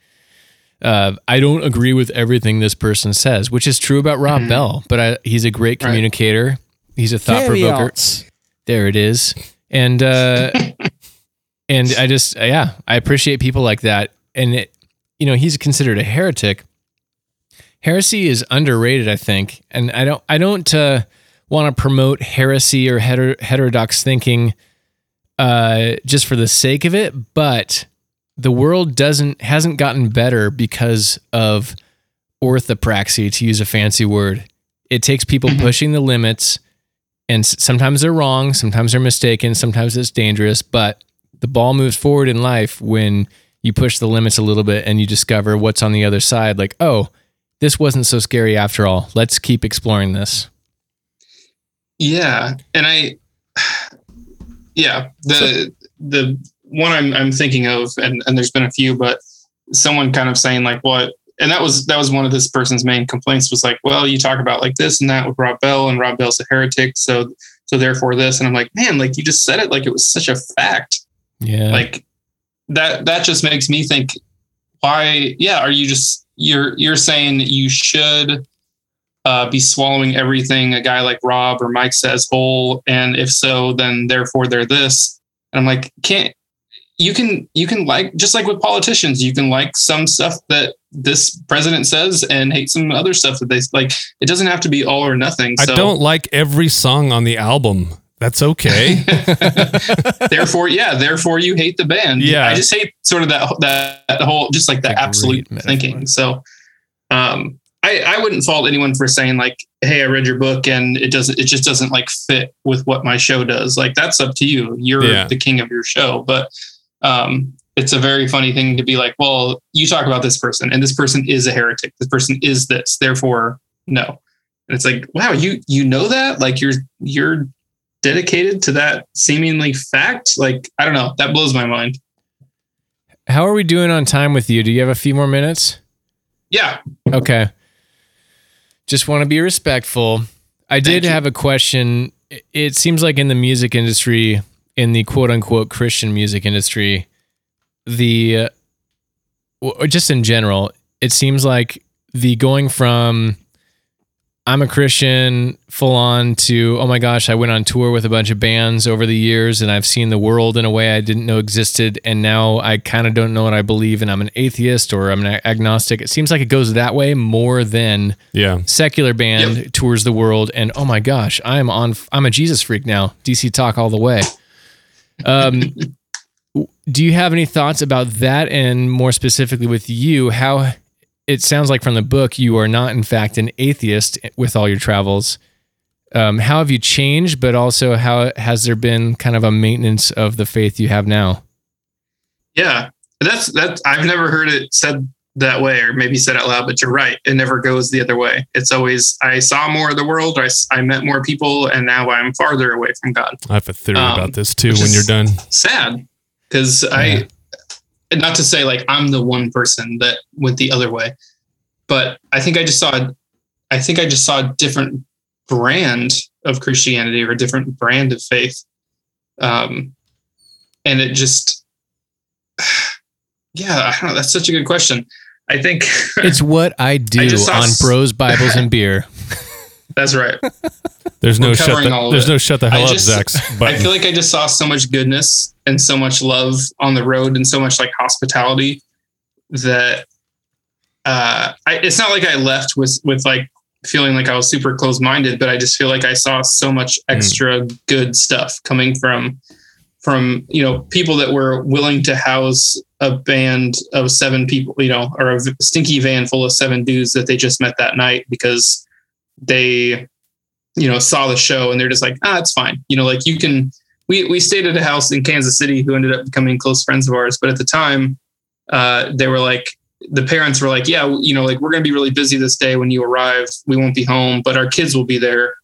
uh, I don't agree with everything this person says, which is true about Rob Mhm. Bell. But I, he's a great Right. communicator. He's a thought provoker. Caveats. There it is. And uh and I just yeah, I appreciate people like that. And it you know, he's considered a heretic. Heresy is underrated, I think. And I don't I don't uh want to promote heresy or heter- heterodox thinking uh just for the sake of it, but the world doesn't hasn't gotten better because of orthopraxy to use a fancy word. It takes people Mhm. pushing the limits and sometimes they're wrong, sometimes they're mistaken, sometimes it's dangerous, but the ball moves forward in life when you push the limits a little bit and you discover what's on the other side like, "Oh, this wasn't so scary after all. Let's keep exploring this." Yeah, and I, yeah, the the one I'm I'm thinking of, and and there's been a few, but someone kind of saying like, what, and that was that was one of this person's main complaints was like, well, you talk about like this and that with Rob Bell, and Rob Bell's a heretic, so so therefore this, and I'm like, man, like you just said it like it was such a fact, Yeah. like that that just makes me think, why, yeah, are you just you're you're saying you should uh, be swallowing everything a guy like Rob or Mike says whole, and if so, then therefore they're this. And I'm like, can't you can you can like just like with politicians, you can like some stuff that this president says and hate some other stuff that they like. It doesn't have to be all or nothing. I don't like every song on the album. That's okay. therefore, yeah, therefore you hate the band. Yeah. I just hate sort of that that, that whole just like the Great absolute metaphor. thinking. So, um, I I wouldn't fault anyone for saying like, hey, I read your book and it doesn't it just doesn't like fit with what my show does. Like that's up to you. You're Yeah. the king of your show, but um. It's a very funny thing to be like, well, you talk about this person, and this person is a heretic. This person is this, therefore, no. And it's like, wow, you you know that? Like you're you're dedicated to that seemingly fact like i don't know that blows my mind How are we doing on time with you? Do you have a few more minutes? yeah Okay. Just want to be respectful. I did you. have a question. It seems like in the music industry, in the quote unquote Christian music industry, the uh, or just in general, it seems like the going from I'm a Christian full on to oh my gosh, I went on tour with a bunch of bands over the years and I've seen the world in a way I didn't know existed and now I kind of don't know what I believe and I'm an atheist or I'm an agnostic. It seems like it goes that way more than Yeah. secular band tours the world and oh my gosh i'm on i'm a jesus freak now dc talk all the way um do you have any thoughts about that and more specifically with you how it sounds like from the book you are not in fact an atheist with all your travels um, how have you changed but also how has there been kind of a maintenance of the faith you have now Yeah, that's that's. I've never heard it said that way, or maybe said out loud. But you're right. It never goes the other way. It's always I saw more of the world. i, I met more people, and now I'm farther away from God. I have a theory Um, about this too when you're done. Sad, because I, not to say like I'm the one person that went the other way, but I think I just saw, I think I just saw a different brand of Christianity or a different brand of faith, um, and it just, yeah, I don't know. That's such a good question. I think it's what i do saw on s- bros bibles and beer that's right. There's no shut the, there's it. no shut the I hell up just- Zach's I feel like I just saw so much goodness and so much love on the road and so much like hospitality that uh, I, it's not like I left with with like feeling like I was super close minded, but I just feel like I saw so much extra good stuff coming from from you know people that were willing to house a band of seven people, you know, or a stinky van full of seven dudes that they just met that night because they you know saw the show and they're just like ah it's fine. You know like you can we we stayed at a house in Kansas City who ended up becoming close friends of ours but at the time uh they were like the parents were like yeah you know like we're going to be really busy this day when you arrive. We won't be home but our kids will be there.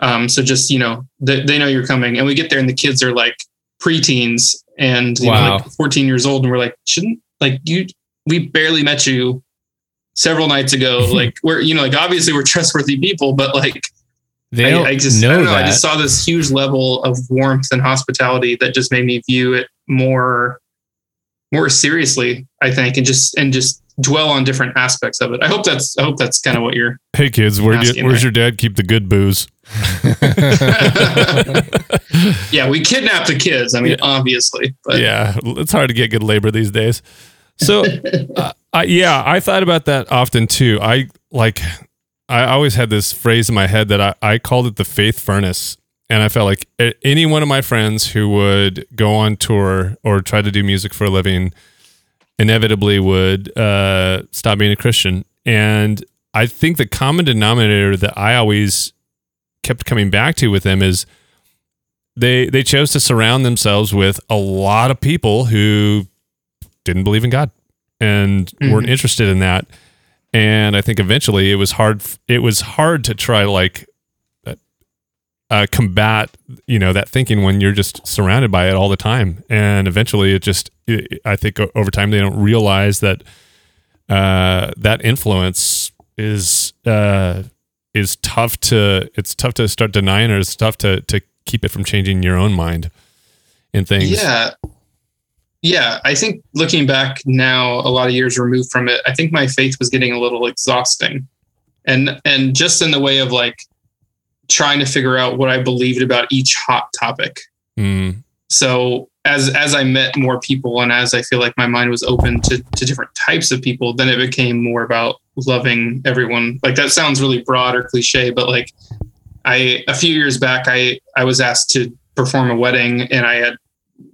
Um so just you know they, they know you're coming. And we get there and the kids are like preteens and you Wow. know like 14 years old and we're like shouldn't like you we barely met you several nights ago like we're you know like obviously we're trustworthy people but like they I, I just know I don't know. I just saw this huge level of warmth and hospitality that just made me view it more more seriously, I think, and just and just dwell on different aspects of it. I hope that's I hope that's kind of what you're hey kids, where you, where's there. your dad keep the good booze? Yeah, we kidnapped the kids. I mean, obviously. But yeah, it's hard to get good labor these days. So, uh, I, yeah, I thought about that often too. I like, I always had this phrase in my head that I, I called it the faith furnace. And I felt like any one of my friends who would go on tour or try to do music for a living inevitably would uh, stop being a Christian. And I think the common denominator that I always kept coming back to with them is they they chose to surround themselves with a lot of people who didn't believe in God and weren't Mhm. interested in that. And I think eventually it was hard. It was hard to try like uh, combat, you know, that thinking when you're just surrounded by it all the time. And eventually, it just. It, I think over time they don't realize that uh, that influence is uh, is tough to. It's tough to start denying, or it's tough to to keep it from changing your own mind in things. yeah. Yeah, I think looking back now, a lot of years removed from it, I think my faith was getting a little exhausting, and and just in the way of like trying to figure out what I believed about each hot topic. Mm, so as as I met more people and as I feel like my mind was open to to different types of people, then it became more about loving everyone. Like that sounds really broad or cliche, but like I a few years back I I was asked to perform a wedding and I had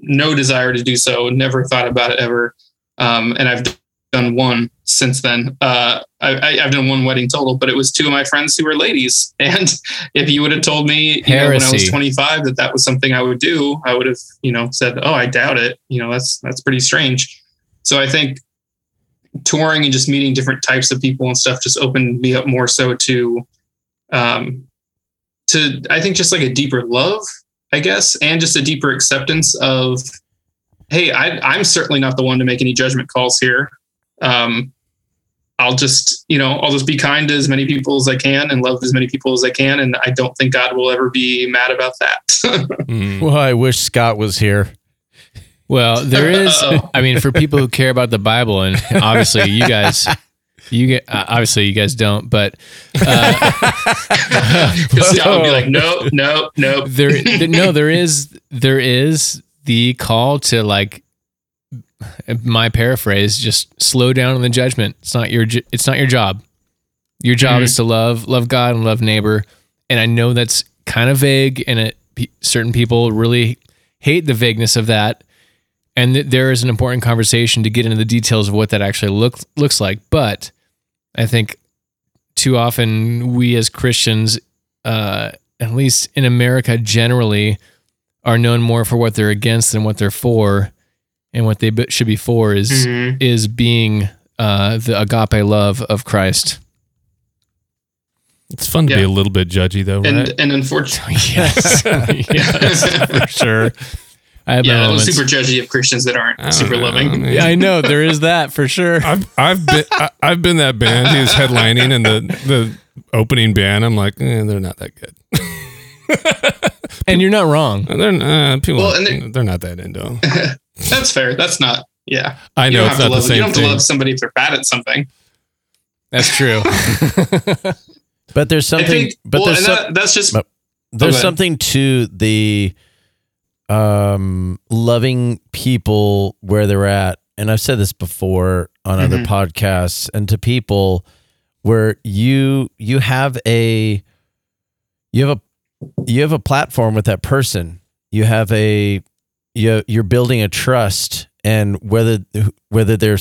no desire to do so, never thought about it ever. Um, and I've done one since then. Uh, I, I, I've done one wedding total, but it was two of my friends who were ladies. And if you would have told me, you know, when I was 25 that that was something I would do, I would have, you know, said, "Oh, I doubt it." You know, that's that's pretty strange. So I think touring and just meeting different types of people and stuff just opened me up more so to, um, to I think just like a deeper love, I guess, and just a deeper acceptance of, hey, I, I'm certainly not the one to make any judgment calls here. Um, I'll just, you know, I'll just be kind to as many people as I can and love as many people as I can. And I don't think God will ever be mad about that. Mm. Well, I wish Scott was here. Well, there is. Uh-oh. I mean, for people who care about the Bible, and obviously you guys, you get uh, obviously you guys don't, but uh, Because Scott would be like, nope, nope, nope. there, th- no, there is, there is the call to like my paraphrase, just slow down on the judgment. It's not your, it's not your job. Your job Mhm. is to love, love God and love neighbor. And I know that's kind of vague, and it certain people really hate the vagueness of that. And th- there is an important conversation to get into the details of what that actually looks looks like. But I think too often we as Christians, uh, at least in America generally, are known more for what they're against than what they're for, and what they should be for is Mhm. is being uh, the agape love of Christ. It's fun to be a little bit judgy, though, And right? and unfortunately, yes, yes, for sure. I have my yeah, I'm super judgy of Christians that aren't super know, loving. man. Yeah, I know there is that for sure. I've I've been I, I've been that band who's headlining and the the opening band. I'm like, eh, they're not that good. And you're not wrong. They're uh, people. Well, and they- they're not that into. 'em. That's fair. That's not. Yeah, I you know don't it's have to not the love. You don't have to love somebody if they're bad at something. That's true. But there's something. Think. but well, there's some, that, that's just. There's go something to the um loving people where they're at and i've said this before on other Mhm. podcasts and to people where you you have a you have a you have a platform with that person you have a you you're building a trust and whether whether they're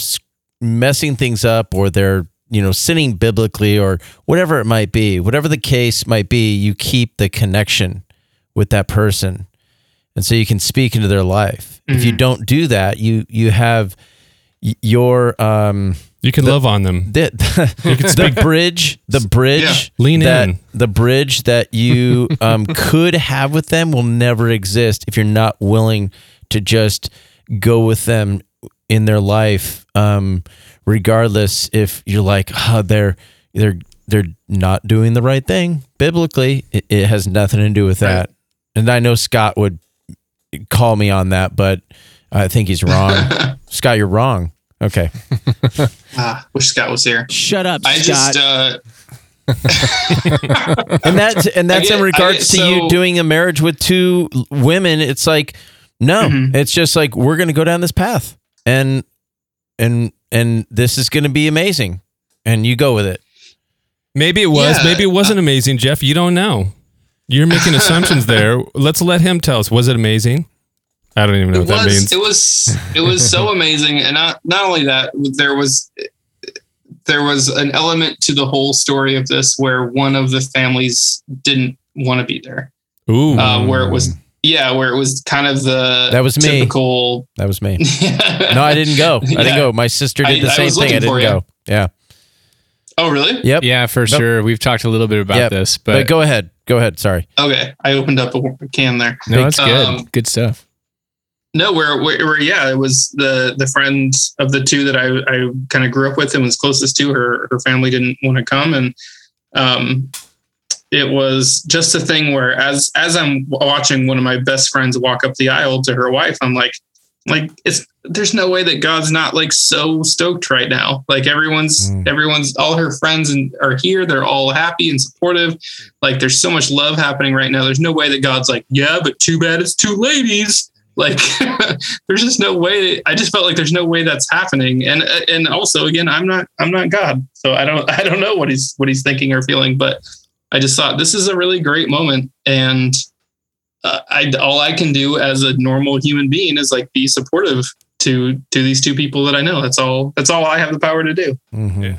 messing things up or they're you know sinning biblically or whatever it might be whatever the case might be you keep the connection with that person and so you can speak into their life if you Mhm. don't do that you you have your um You can The- love on them. the, the bridge the bridge Lean that in. the bridge that you um, could have with them will never exist if you're not willing to just go with them in their life um, regardless if you're like oh, they're they're they're not doing the right thing. Biblically it, it has nothing to do with that. And i know scott would call me on that but i think he's wrong. Scott you're wrong okay Ah, wish Scott was here. Shut up, I Scott. just. Uh, and that's and that's get- in regards get- to you doing a marriage with two women it's like no Mhm. it's just like we're going to go down this path and and and this is going to be amazing and you go with it Maybe it was. Yeah. Maybe it wasn't amazing, Jeff. You don't know. You're making assumptions there. Let's let him tell us. Was it amazing? I don't even know it what that was means. it was it was so amazing and not not only that there was there was an element to the whole story of this where one of the families didn't want to be there Ooh. uh, where it was yeah where it was kind of the That was me. typical that was me no i didn't go i didn't go my sister did I- the I same was thing i didn't for you. go yeah oh really yep yeah, for Yep. sure. We've talked a little bit about Yep. this, but, but, go ahead go ahead sorry okay i opened up a can there no, it's good. Um, good stuff. No, where, where, where, yeah, it was the the friend of the two that I I kind of grew up with and was closest to. Her her family didn't want to come, and um, it was just a thing where as as I'm watching one of my best friends walk up the aisle to her wife, I'm like, like it's there's no way that God's not like so stoked right now. Like everyone's Mm. everyone's all her friends and are here. They're all happy and supportive. Like there's so much love happening right now. There's no way that God's like, yeah, but too bad it's two ladies. Like there's just no way. I just felt like there's no way that's happening. And and also again, I'm not I'm not God, so I don't I don't know what he's what he's thinking or feeling. But I just thought this is a really great moment, and uh, I all I can do as a normal human being is like be supportive to to these two people that I know. That's all. That's all I have the power to do. Mm-hmm. Yeah.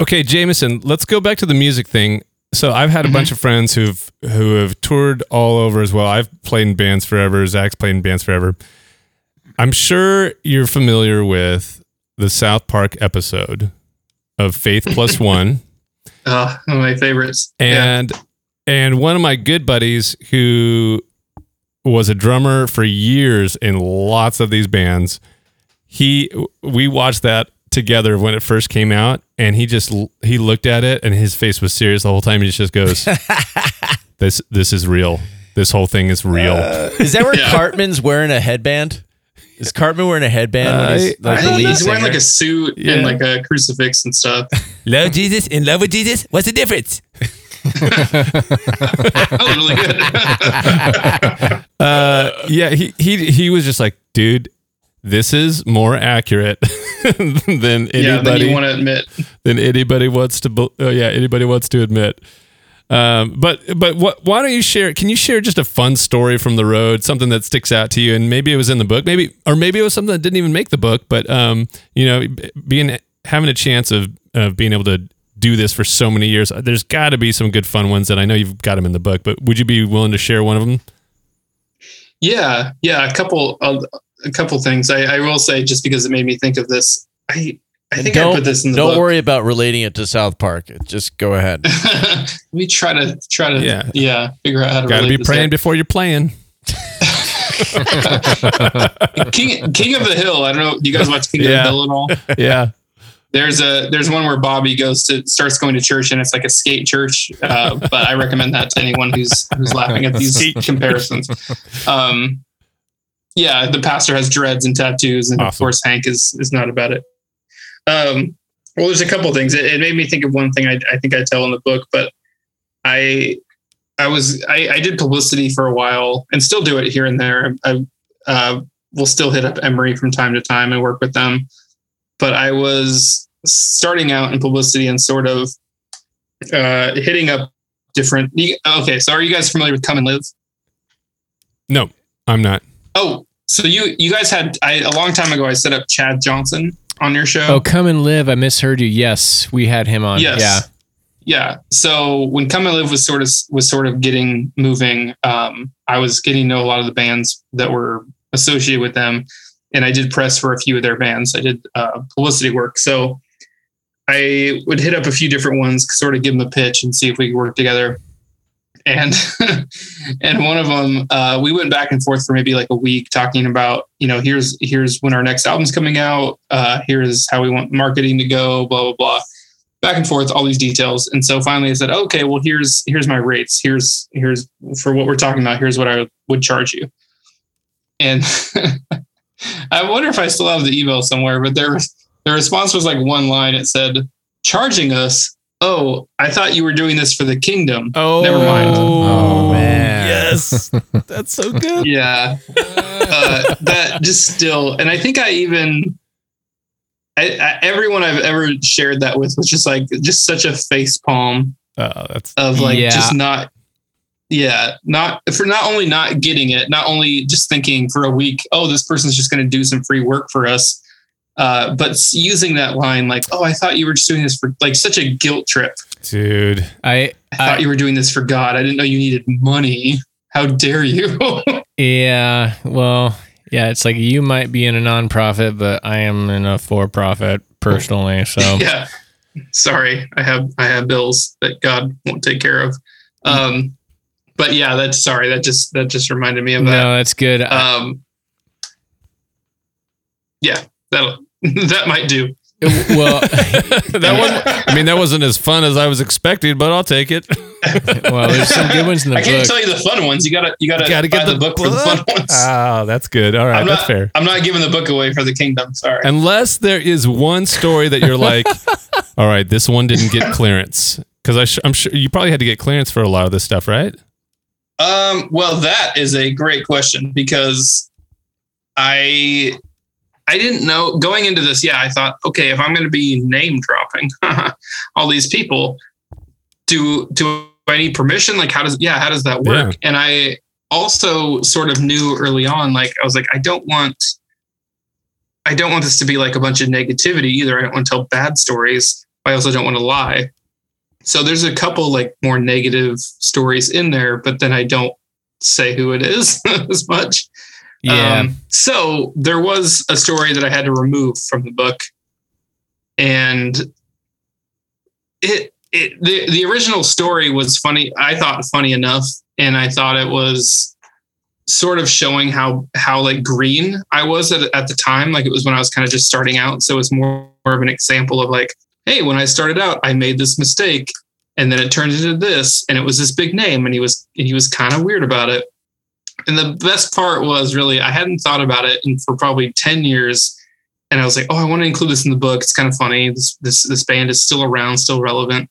Okay, Jameson, let's go back to the music thing. So I've had a bunch of friends who've who have toured all over as well. I've played in bands forever. Zach's played in bands forever. I'm sure you're familiar with the South Park episode of Faith Plus One. Uh, one of my favorites. Yeah. and and one of my good buddies who was a drummer for years in lots of these bands he we watched that together when it first came out, and he just he looked at it, and his face was serious the whole time. He just goes, "This this is real. This whole thing is real." Is that where Yeah. Cartman's wearing a headband? Is Cartman wearing a headband? when he's, like I the think lead he's wearing like a suit Yeah. and like a crucifix and stuff. Love Jesus in love with Jesus? What's the difference? really good. Uh, yeah, he he he was just like, dude, this is more accurate than yeah, then anybody you want to admit. than anybody wants to. Oh yeah, anybody wants to admit. Um, but but what? Why don't you share? Can you share just a fun story from the road, something that sticks out to you, and maybe it was in the book, maybe or maybe it was something that didn't even make the book, but um, you know, being having a chance of of being able to do this for so many years, there's got to be some good fun ones that I know you've got them in the book. But would you be willing to share one of them? Yeah, yeah, a couple of a couple things. I, I will say just because it made me think of this. I I think I don't put this in the don't book. worry about relating it to South Park. Just go ahead. Let me try to try to Yeah. yeah, figure out how to Got to be praying out. before you're playing. King King of the Hill. I don't know. You guys watch King Yeah. of the Hill at all? yeah. There's a there's one where Bobby goes to starts going to church and it's like a skate church. Uh, but I recommend that to anyone who's who's laughing at these Skate comparisons. Um, yeah, the pastor has dreads and tattoos, and of course Hank is is not about it. Um, well, there's a couple things. It, it made me think of one thing I, I think I tell in the book, but I I was I, I did publicity for a while and still do it here and there. I uh, will still hit up Emory from time to time and work with them, but I was starting out in publicity and sort of uh, hitting up different. Okay, so are you guys familiar with Come and Live? No, I'm not. Oh, so you you guys had I, a long time ago. I set up Chad Johnson on your show. Oh, come and live. I misheard you. Yes, we had him on. Yes. Yeah. Yeah. So when Come and Live was sort of was sort of getting moving, um, I was getting to know a lot of the bands that were associated with them, and I did press for a few of their bands. I did uh, publicity work, so I would hit up a few different ones, sort of give them a pitch and see if we could work together. And and one of them, uh, we went back and forth for maybe like a week talking about, you know, here's here's when our next album's coming out. Uh, here's how we want marketing to go. Blah blah blah back and forth all these details and so finally i said okay well here's here's my rates here's here's for what we're talking about here's what i would charge you and i wonder if i still have the email somewhere but their the response was like one line it said charging us oh i thought you were doing this for the kingdom Oh, Never mind. Oh, man. Yes, that's so good. yeah uh, that just still and i think i even I, I, everyone i've ever shared that with was just like just such a face palm Oh, that's of like Yeah. just not yeah not for not only not getting it not only just thinking for a week oh this person's just going to do some free work for us uh, but using that line like oh i thought you were just doing this for like such a guilt trip dude. I, i thought I you were doing this for god i didn't know you needed money how dare you yeah. Well, yeah. It's like you might be in a nonprofit, but I am in a for-profit personally. So yeah sorry i have i have bills that god won't take care of um but yeah that's sorry that just that just reminded me of that no, that's good. um yeah that that might do well, that wasn't. I mean, that wasn't as fun as I was expecting, but I'll take it. well, there's some good ones in the book. I can't book. tell you the fun ones. You gotta you gotta, Gotta buy get the, the book, for the fun ones. Oh, that's good. All right, I'm that's not, fair. I'm not giving the book away for the kingdom. Sorry. Unless there is one story that you're like, all right, this one didn't get clearance because I sh- I'm sure you probably had to get clearance for a lot of this stuff, right? Um, well, that is a great question because I I didn't know going into this. Yeah, I thought, okay, if I'm going to be name dropping all these people, do do I need permission? Like, how does yeah, how does that work? And I also sort of knew early on, like I was like, I don't want. I don't want this to be like a bunch of negativity either. I don't want to tell bad stories. I also don't want to lie. So there's a couple like more negative stories in there, but then I don't say who it is as much. Yeah. Um, so there was a story that I had to remove from the book, and it it the the original story was funny. I thought funny enough, and I thought it was sort of showing how how like green I was at, at the time. Like it was when I was kind of just starting out. So it's more, more of an example of like, hey, when I started out, I made this mistake, and then it turned into this, and it was this big name, and he was and he was kind of weird about it. And the best part was really I hadn't thought about it in, for probably ten years, and I was like, oh, I want to include this in the book. It's kind of funny. This this this band is still around, still relevant.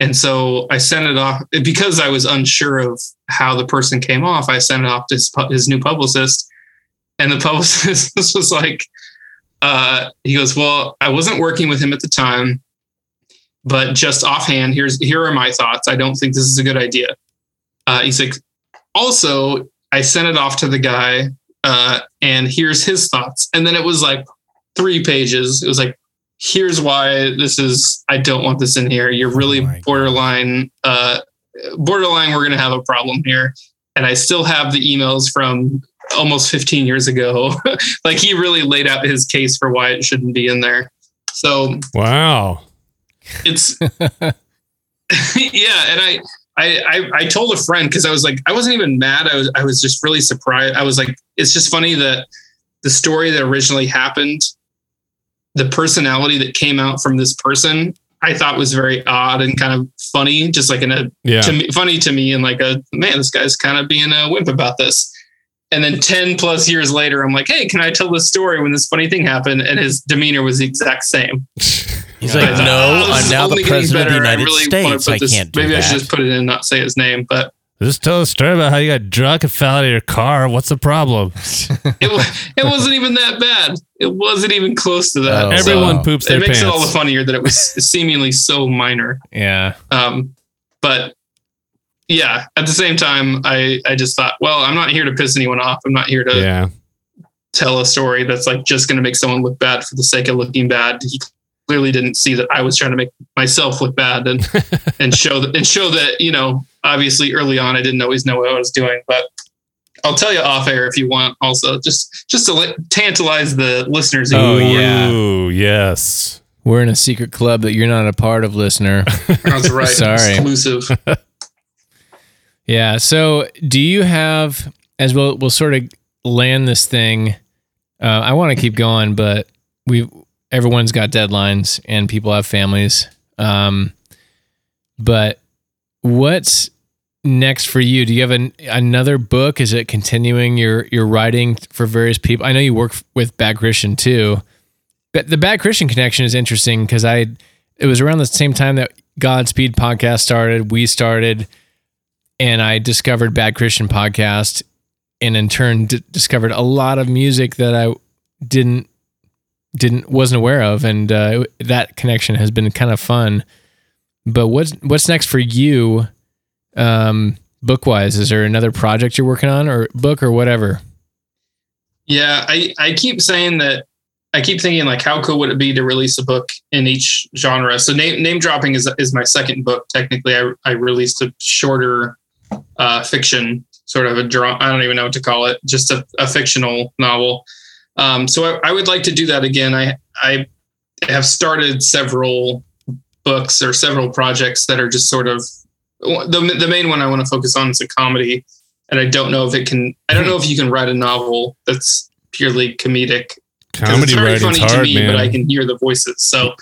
And so I sent it off because I was unsure of how the person came off. I sent it off to his, his new publicist, and the publicist was like, uh, he goes, "Well, I wasn't working with him at the time, but just offhand, here's here are my thoughts. I don't think this is a good idea." Uh, he's like, "Also, I sent it off to the guy, uh, and here's his thoughts." And then it was like three pages. It was like, here's why this is i don't want this in here you're really Oh borderline uh borderline we're going to have a problem here and i still have the emails from almost 15 years ago like he really laid out his case for why it shouldn't be in there so Wow. it's yeah and I, I i i told a friend because i was like i wasn't even mad. I was i was just really surprised. I was like it's just funny that the story that originally happened the personality that came out from this person i thought was very odd and kind of funny just like in a Yeah. to me funny to me and like a man this guy's kind of being a wimp about this and then 10 plus years later i'm like hey can i tell this story when this funny thing happened and his demeanor was the exact same He's like, thought, no, "Oh, I'm is now the only getting president of the better. I United really wanna States. put I this- can't do maybe that. i should just put it in and not say his name but Just tell a story about how you got drunk and fell out of your car. What's the problem? it, it wasn't even that bad it wasn't even close to that Oh, So Everyone wow. poops it makes pants. it all the funnier that it was seemingly so minor Yeah. Um, but yeah, at the same time, I, I just thought, well, I'm not here to piss anyone off. I'm not here to yeah. tell a story that's like just going to make someone look bad for the sake of looking bad. He clearly didn't see that I was trying to make myself look bad and, and show that, and show that, you know, obviously early on, I didn't always know what I was doing, but I'll tell you off air if you want also just, just to let, tantalize the listeners. Oh, yeah. Ooh, yes. We're in a secret club that you're not a part of, listener. That's right. Sorry. Exclusive. Yeah. So, do you have as we'll we'll sort of land this thing? Uh, I want to keep going, but we everyone's got deadlines and people have families. Um, but what's next for you? Do you have an, another book? Is it continuing your your writing for various people? I know you work with Bad Christian too. But the Bad Christian connection is interesting because I it was around the same time that Godspeed podcast started. We started and I discovered Bad Christian podcast, and in turn d- discovered a lot of music that I didn't didn't wasn't aware of, and uh, that connection has been kind of fun. But what's what's next for you, um, book wise? Is there another project you're working on, or book, or whatever? Yeah, I, I keep saying that I keep thinking like how cool would it be to release a book in each genre? So name name dropping is is my second book. Technically, I I released a shorter uh, fiction, sort of a draw. I don't even know what to call it, just a, a fictional novel. Um, so I, I would like to do that again. I I have started several books or several projects that are just sort of the the main one I want to focus on is a comedy, and I don't know if it can. I don't know if you can write a novel that's purely comedic. Comedy it's very funny hard, to me, man. but I can hear the voices. So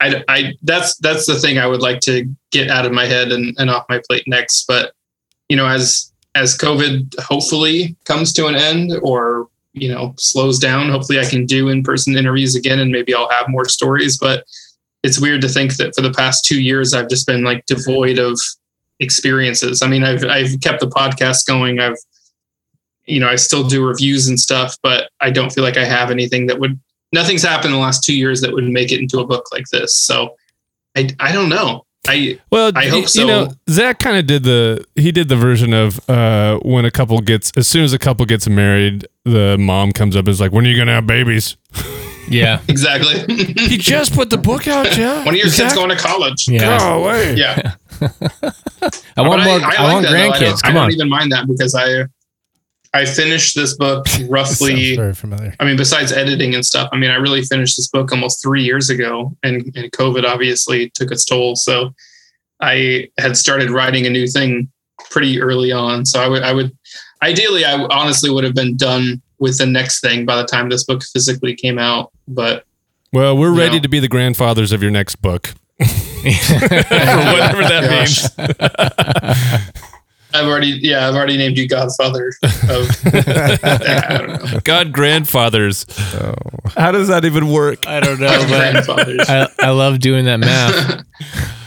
I, I that's that's the thing I would like to get out of my head and, and off my plate next. But you know, as as COVID hopefully comes to an end or you know slows down, hopefully I can do in person interviews again, and maybe I'll have more stories. But it's weird to think that for the past two years I've just been like devoid of experiences. I mean, I've I've kept the podcast going. I've you know, I still do reviews and stuff, but I don't feel like I have anything that would nothing's happened in the last two years that would make it into a book like this. So I I don't know. I Well, I hope so. You know, Zach kind of did the he did the version of uh, when a couple gets as soon as a couple gets married, the mom comes up and is like, "When are you gonna have babies?" Yeah, exactly. He just put the book out, yeah. One of your kids Zach? going to college. yeah. Go away. Yeah. I want But more. I, like want that, though. I grandkids. don't, I don't on. even mind that because I I finished this book roughly very familiar. I mean, besides editing and stuff, I mean, I really finished this book almost three years ago, and, and COVID obviously took its toll. So I had started writing a new thing pretty early on. So I would, I would, ideally, I honestly would have been done with the next thing by the time this book physically came out. But Well, we're ready No. to be the grandfathers of your next book. Whatever that Gosh. means. I've already, yeah, I've already named you Godfather of. I don't know. God grandfathers. How does that even work? I don't know, but Grandfathers. I, I love doing that math.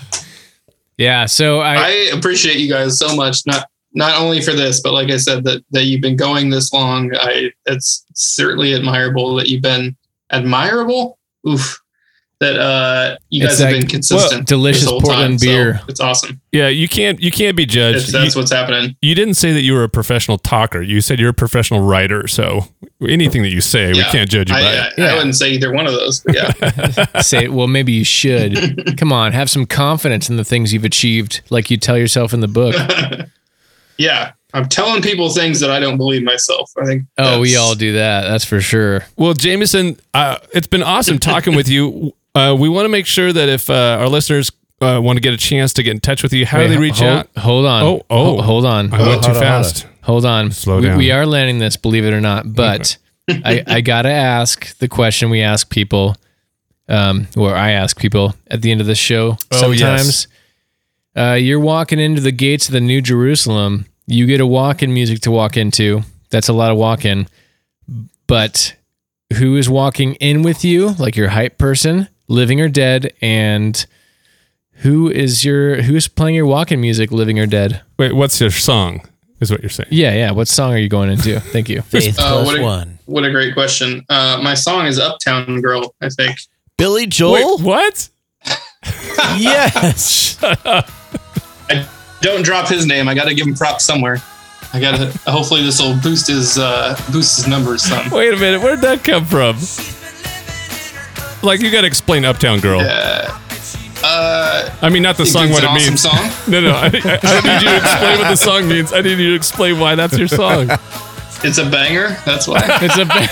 Yeah, so I, I appreciate you guys so much. Not not only for this, but like I said, that that you've been going this long. I it's certainly admirable that you've been admirable. Oof. That uh you It's guys have like, been consistent. well, delicious this whole Portland so beer. it's awesome. Yeah, you can't you can't be judged. It's, that's you, what's happening. you didn't say that you were a professional talker. You said you're a professional writer. So anything that you say, we can't judge you I, by I, it. I wouldn't say either one of those, yeah. say, well, maybe you should. Come on, have some confidence in the things you've achieved, like you tell yourself in the book. yeah. I'm telling people things that I don't believe myself. I think Oh, we all do that. That's for sure. Well, Jameson, uh, it's been awesome talking with you. Uh, we want to make sure that if uh, our listeners uh, want to get a chance to get in touch with you, how do they reach hold, out? Hold on. Oh, oh. Ho- hold on. I went too hold on, hold fast. Hold on. Slow we, down. we are landing this, believe it or not. But I, I gotta ask the question we ask people, um, or I ask people at the end of the show. Oh, yes. Sometimes uh, you're walking into the gates of the New Jerusalem. You get a walk-in music to walk into. That's a lot of walk-in. But who is walking in with you, like your hype person, living or dead, and who is your who's playing your walk-in music, living or dead? Wait, what's your song? Is what you're saying? Yeah, yeah. What song are you going into? Thank you. Faith Uh, what a- one. What a great question. Uh, my song is Uptown Girl, I think. Billy Joel? Wait, what? yes. I Don't drop his name. I got to give him props somewhere. I got to. Hopefully, this will boost his uh, boost his numbers some. Wait a minute. Where'd that come from? Like you got to explain Uptown Girl. Yeah. Uh, I mean, not the song, what an it awesome means. song. No, no. I, I, I need you to explain what the song means. I need you to explain why that's your song. It's a banger. That's why. It's a banger.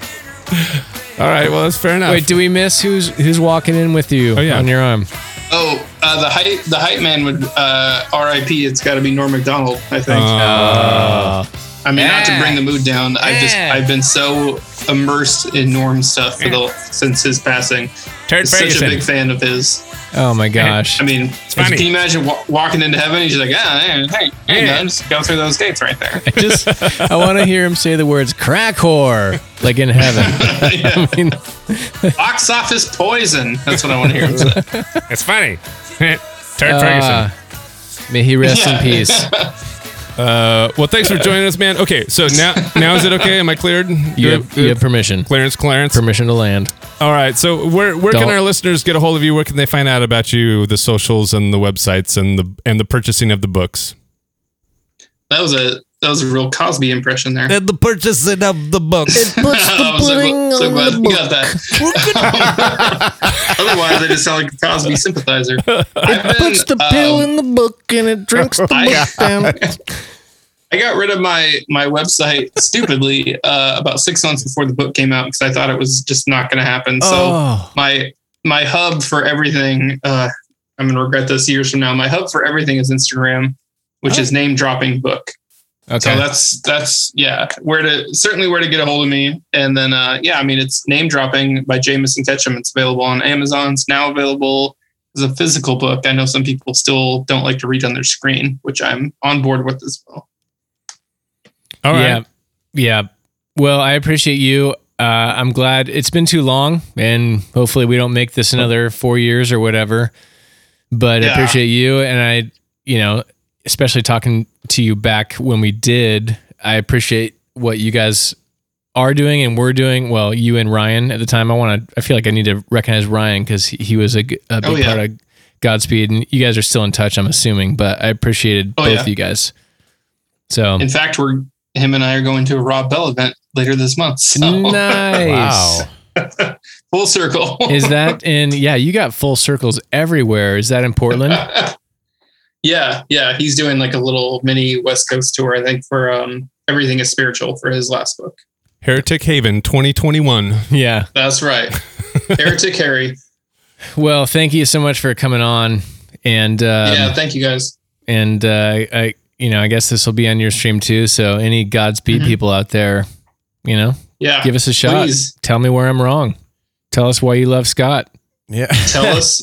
All right. Well, that's fair enough. wait. Do we miss who's who's walking in with you Oh, yeah. on your arm? Oh, uh, the hype the hype man would uh, R.I.P. It's got to be Norm Macdonald. I think. Uh, I mean, not to bring the mood down. I just I've been so immersed in Norm stuff for the since his passing. Turd Such a big fan of his. Oh my gosh. I mean, can you imagine wa- walking into heaven? He's like, yeah, hey, hey, hey, man, just go through those gates right there. I just I want to hear him say the words crack whore like in heaven. I mean, Box office poison. That's what I want to hear him say. It's funny. Turd uh, Ferguson. may he rest in peace. Uh, well, thanks for joining us, man. Okay, so now now is it okay? Am I cleared? You have, you have permission. Clarence, Clarence. Permission to land. All right. So where where can Don't- our listeners get a hold of you? Where can they find out about you, the socials and the websites and the and the purchasing of the books? That was a that was a real Cosby impression there. And the purchasing of the books. It puts the I'm so, so on glad the you got book. that. Otherwise, I just sound like a Cosby sympathizer. I've Puts the been, pill um, in the book and it drinks the I- book down. I got rid of my my website stupidly uh, about six months before the book came out because I thought it was just not going to happen. So oh, my my hub for everything, uh, I'm going to regret this years from now. My hub for everything is Instagram, which is name dropping book. Okay. So that's that's yeah, where to certainly where to get a hold of me. And then uh, yeah, I mean it's name dropping by Jameson Ketchum. It's available on Amazon. It's now available as a physical book. I know some people still don't like to read on their screen, which I'm on board with as well. All right. Yeah. Yeah. Well, I appreciate you. Uh, I'm glad it's been too long, and hopefully we don't make this another four years or whatever. But I appreciate you, and I, you know, especially talking to you back when we did. I appreciate what you guys are doing and we're doing. Well, you and Ryan at the time. I want to. I feel like I need to recognize Ryan because he, he was a oh, big Oh, yeah. part of Godspeed, and you guys are still in touch. I'm assuming, but I appreciated Oh, both yeah. of you guys. So In fact, we're him and I are going to a Rob Bell event later this month. So nice. Wow. full circle. Is that in? Yeah, you got full circles everywhere. Is that in Portland? yeah, yeah. He's doing like a little mini West Coast tour, I think, for um everything is spiritual for his last book. Heretic Haven 2021. Yeah. That's right. Heretic Harry. Well, thank you so much for coming on, and um, yeah, thank you guys. and uh, I you know, I guess this will be on your stream too. So any Godspeed Mhm. people out there, you know, Yeah. give us a shot. Please Tell me where I'm wrong. Tell us why you love Scott. Yeah. tell us.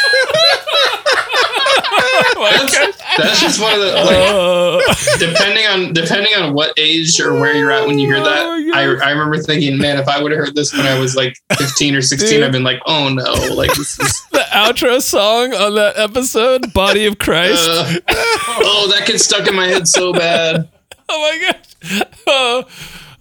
That's, that's just one of the like, depending on depending on what age or where you're at when you hear that. I, I remember thinking, man, if I would have heard this when I was like 15 or 16, Dude. I've been like, oh no, like this is The outro song on that episode, Body of Christ. uh, oh that gets stuck in my head so bad. oh my gosh. Oh,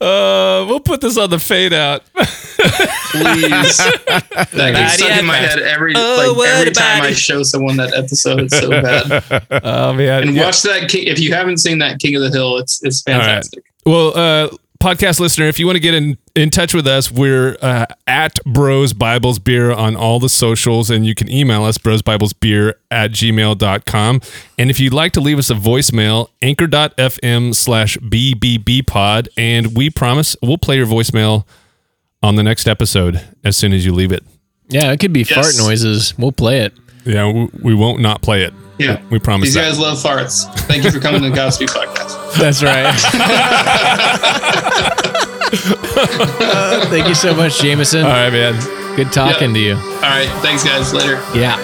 uh, we'll put this on the fade out. Please, that gets stuck in my head every Oh, like every what time about I it? show someone that episode. It's so bad. Oh man. And Yeah. watch that. King, if you haven't seen that King of the Hill, it's it's right. fantastic. Well, uh, podcast listener, if you want to get in, in touch with us, we're uh, at Bros Bibles Beer on all the socials, and you can email us, brosbiblesbeer at gmail.com. And if you'd like to leave us a voicemail, anchor.fm slash bbbpod, and we promise we'll play your voicemail on the next episode as soon as you leave it. Yeah, it could be fart noises. We'll play it. Yeah, we, we won't not play it. Yeah. We promise These that. guys love farts. Thank you for coming to the Godspeed podcast. That's right. Thank you so much, Jameson. All right, man. Good talking Yeah. to you. All right. Thanks, guys. Later. Yeah.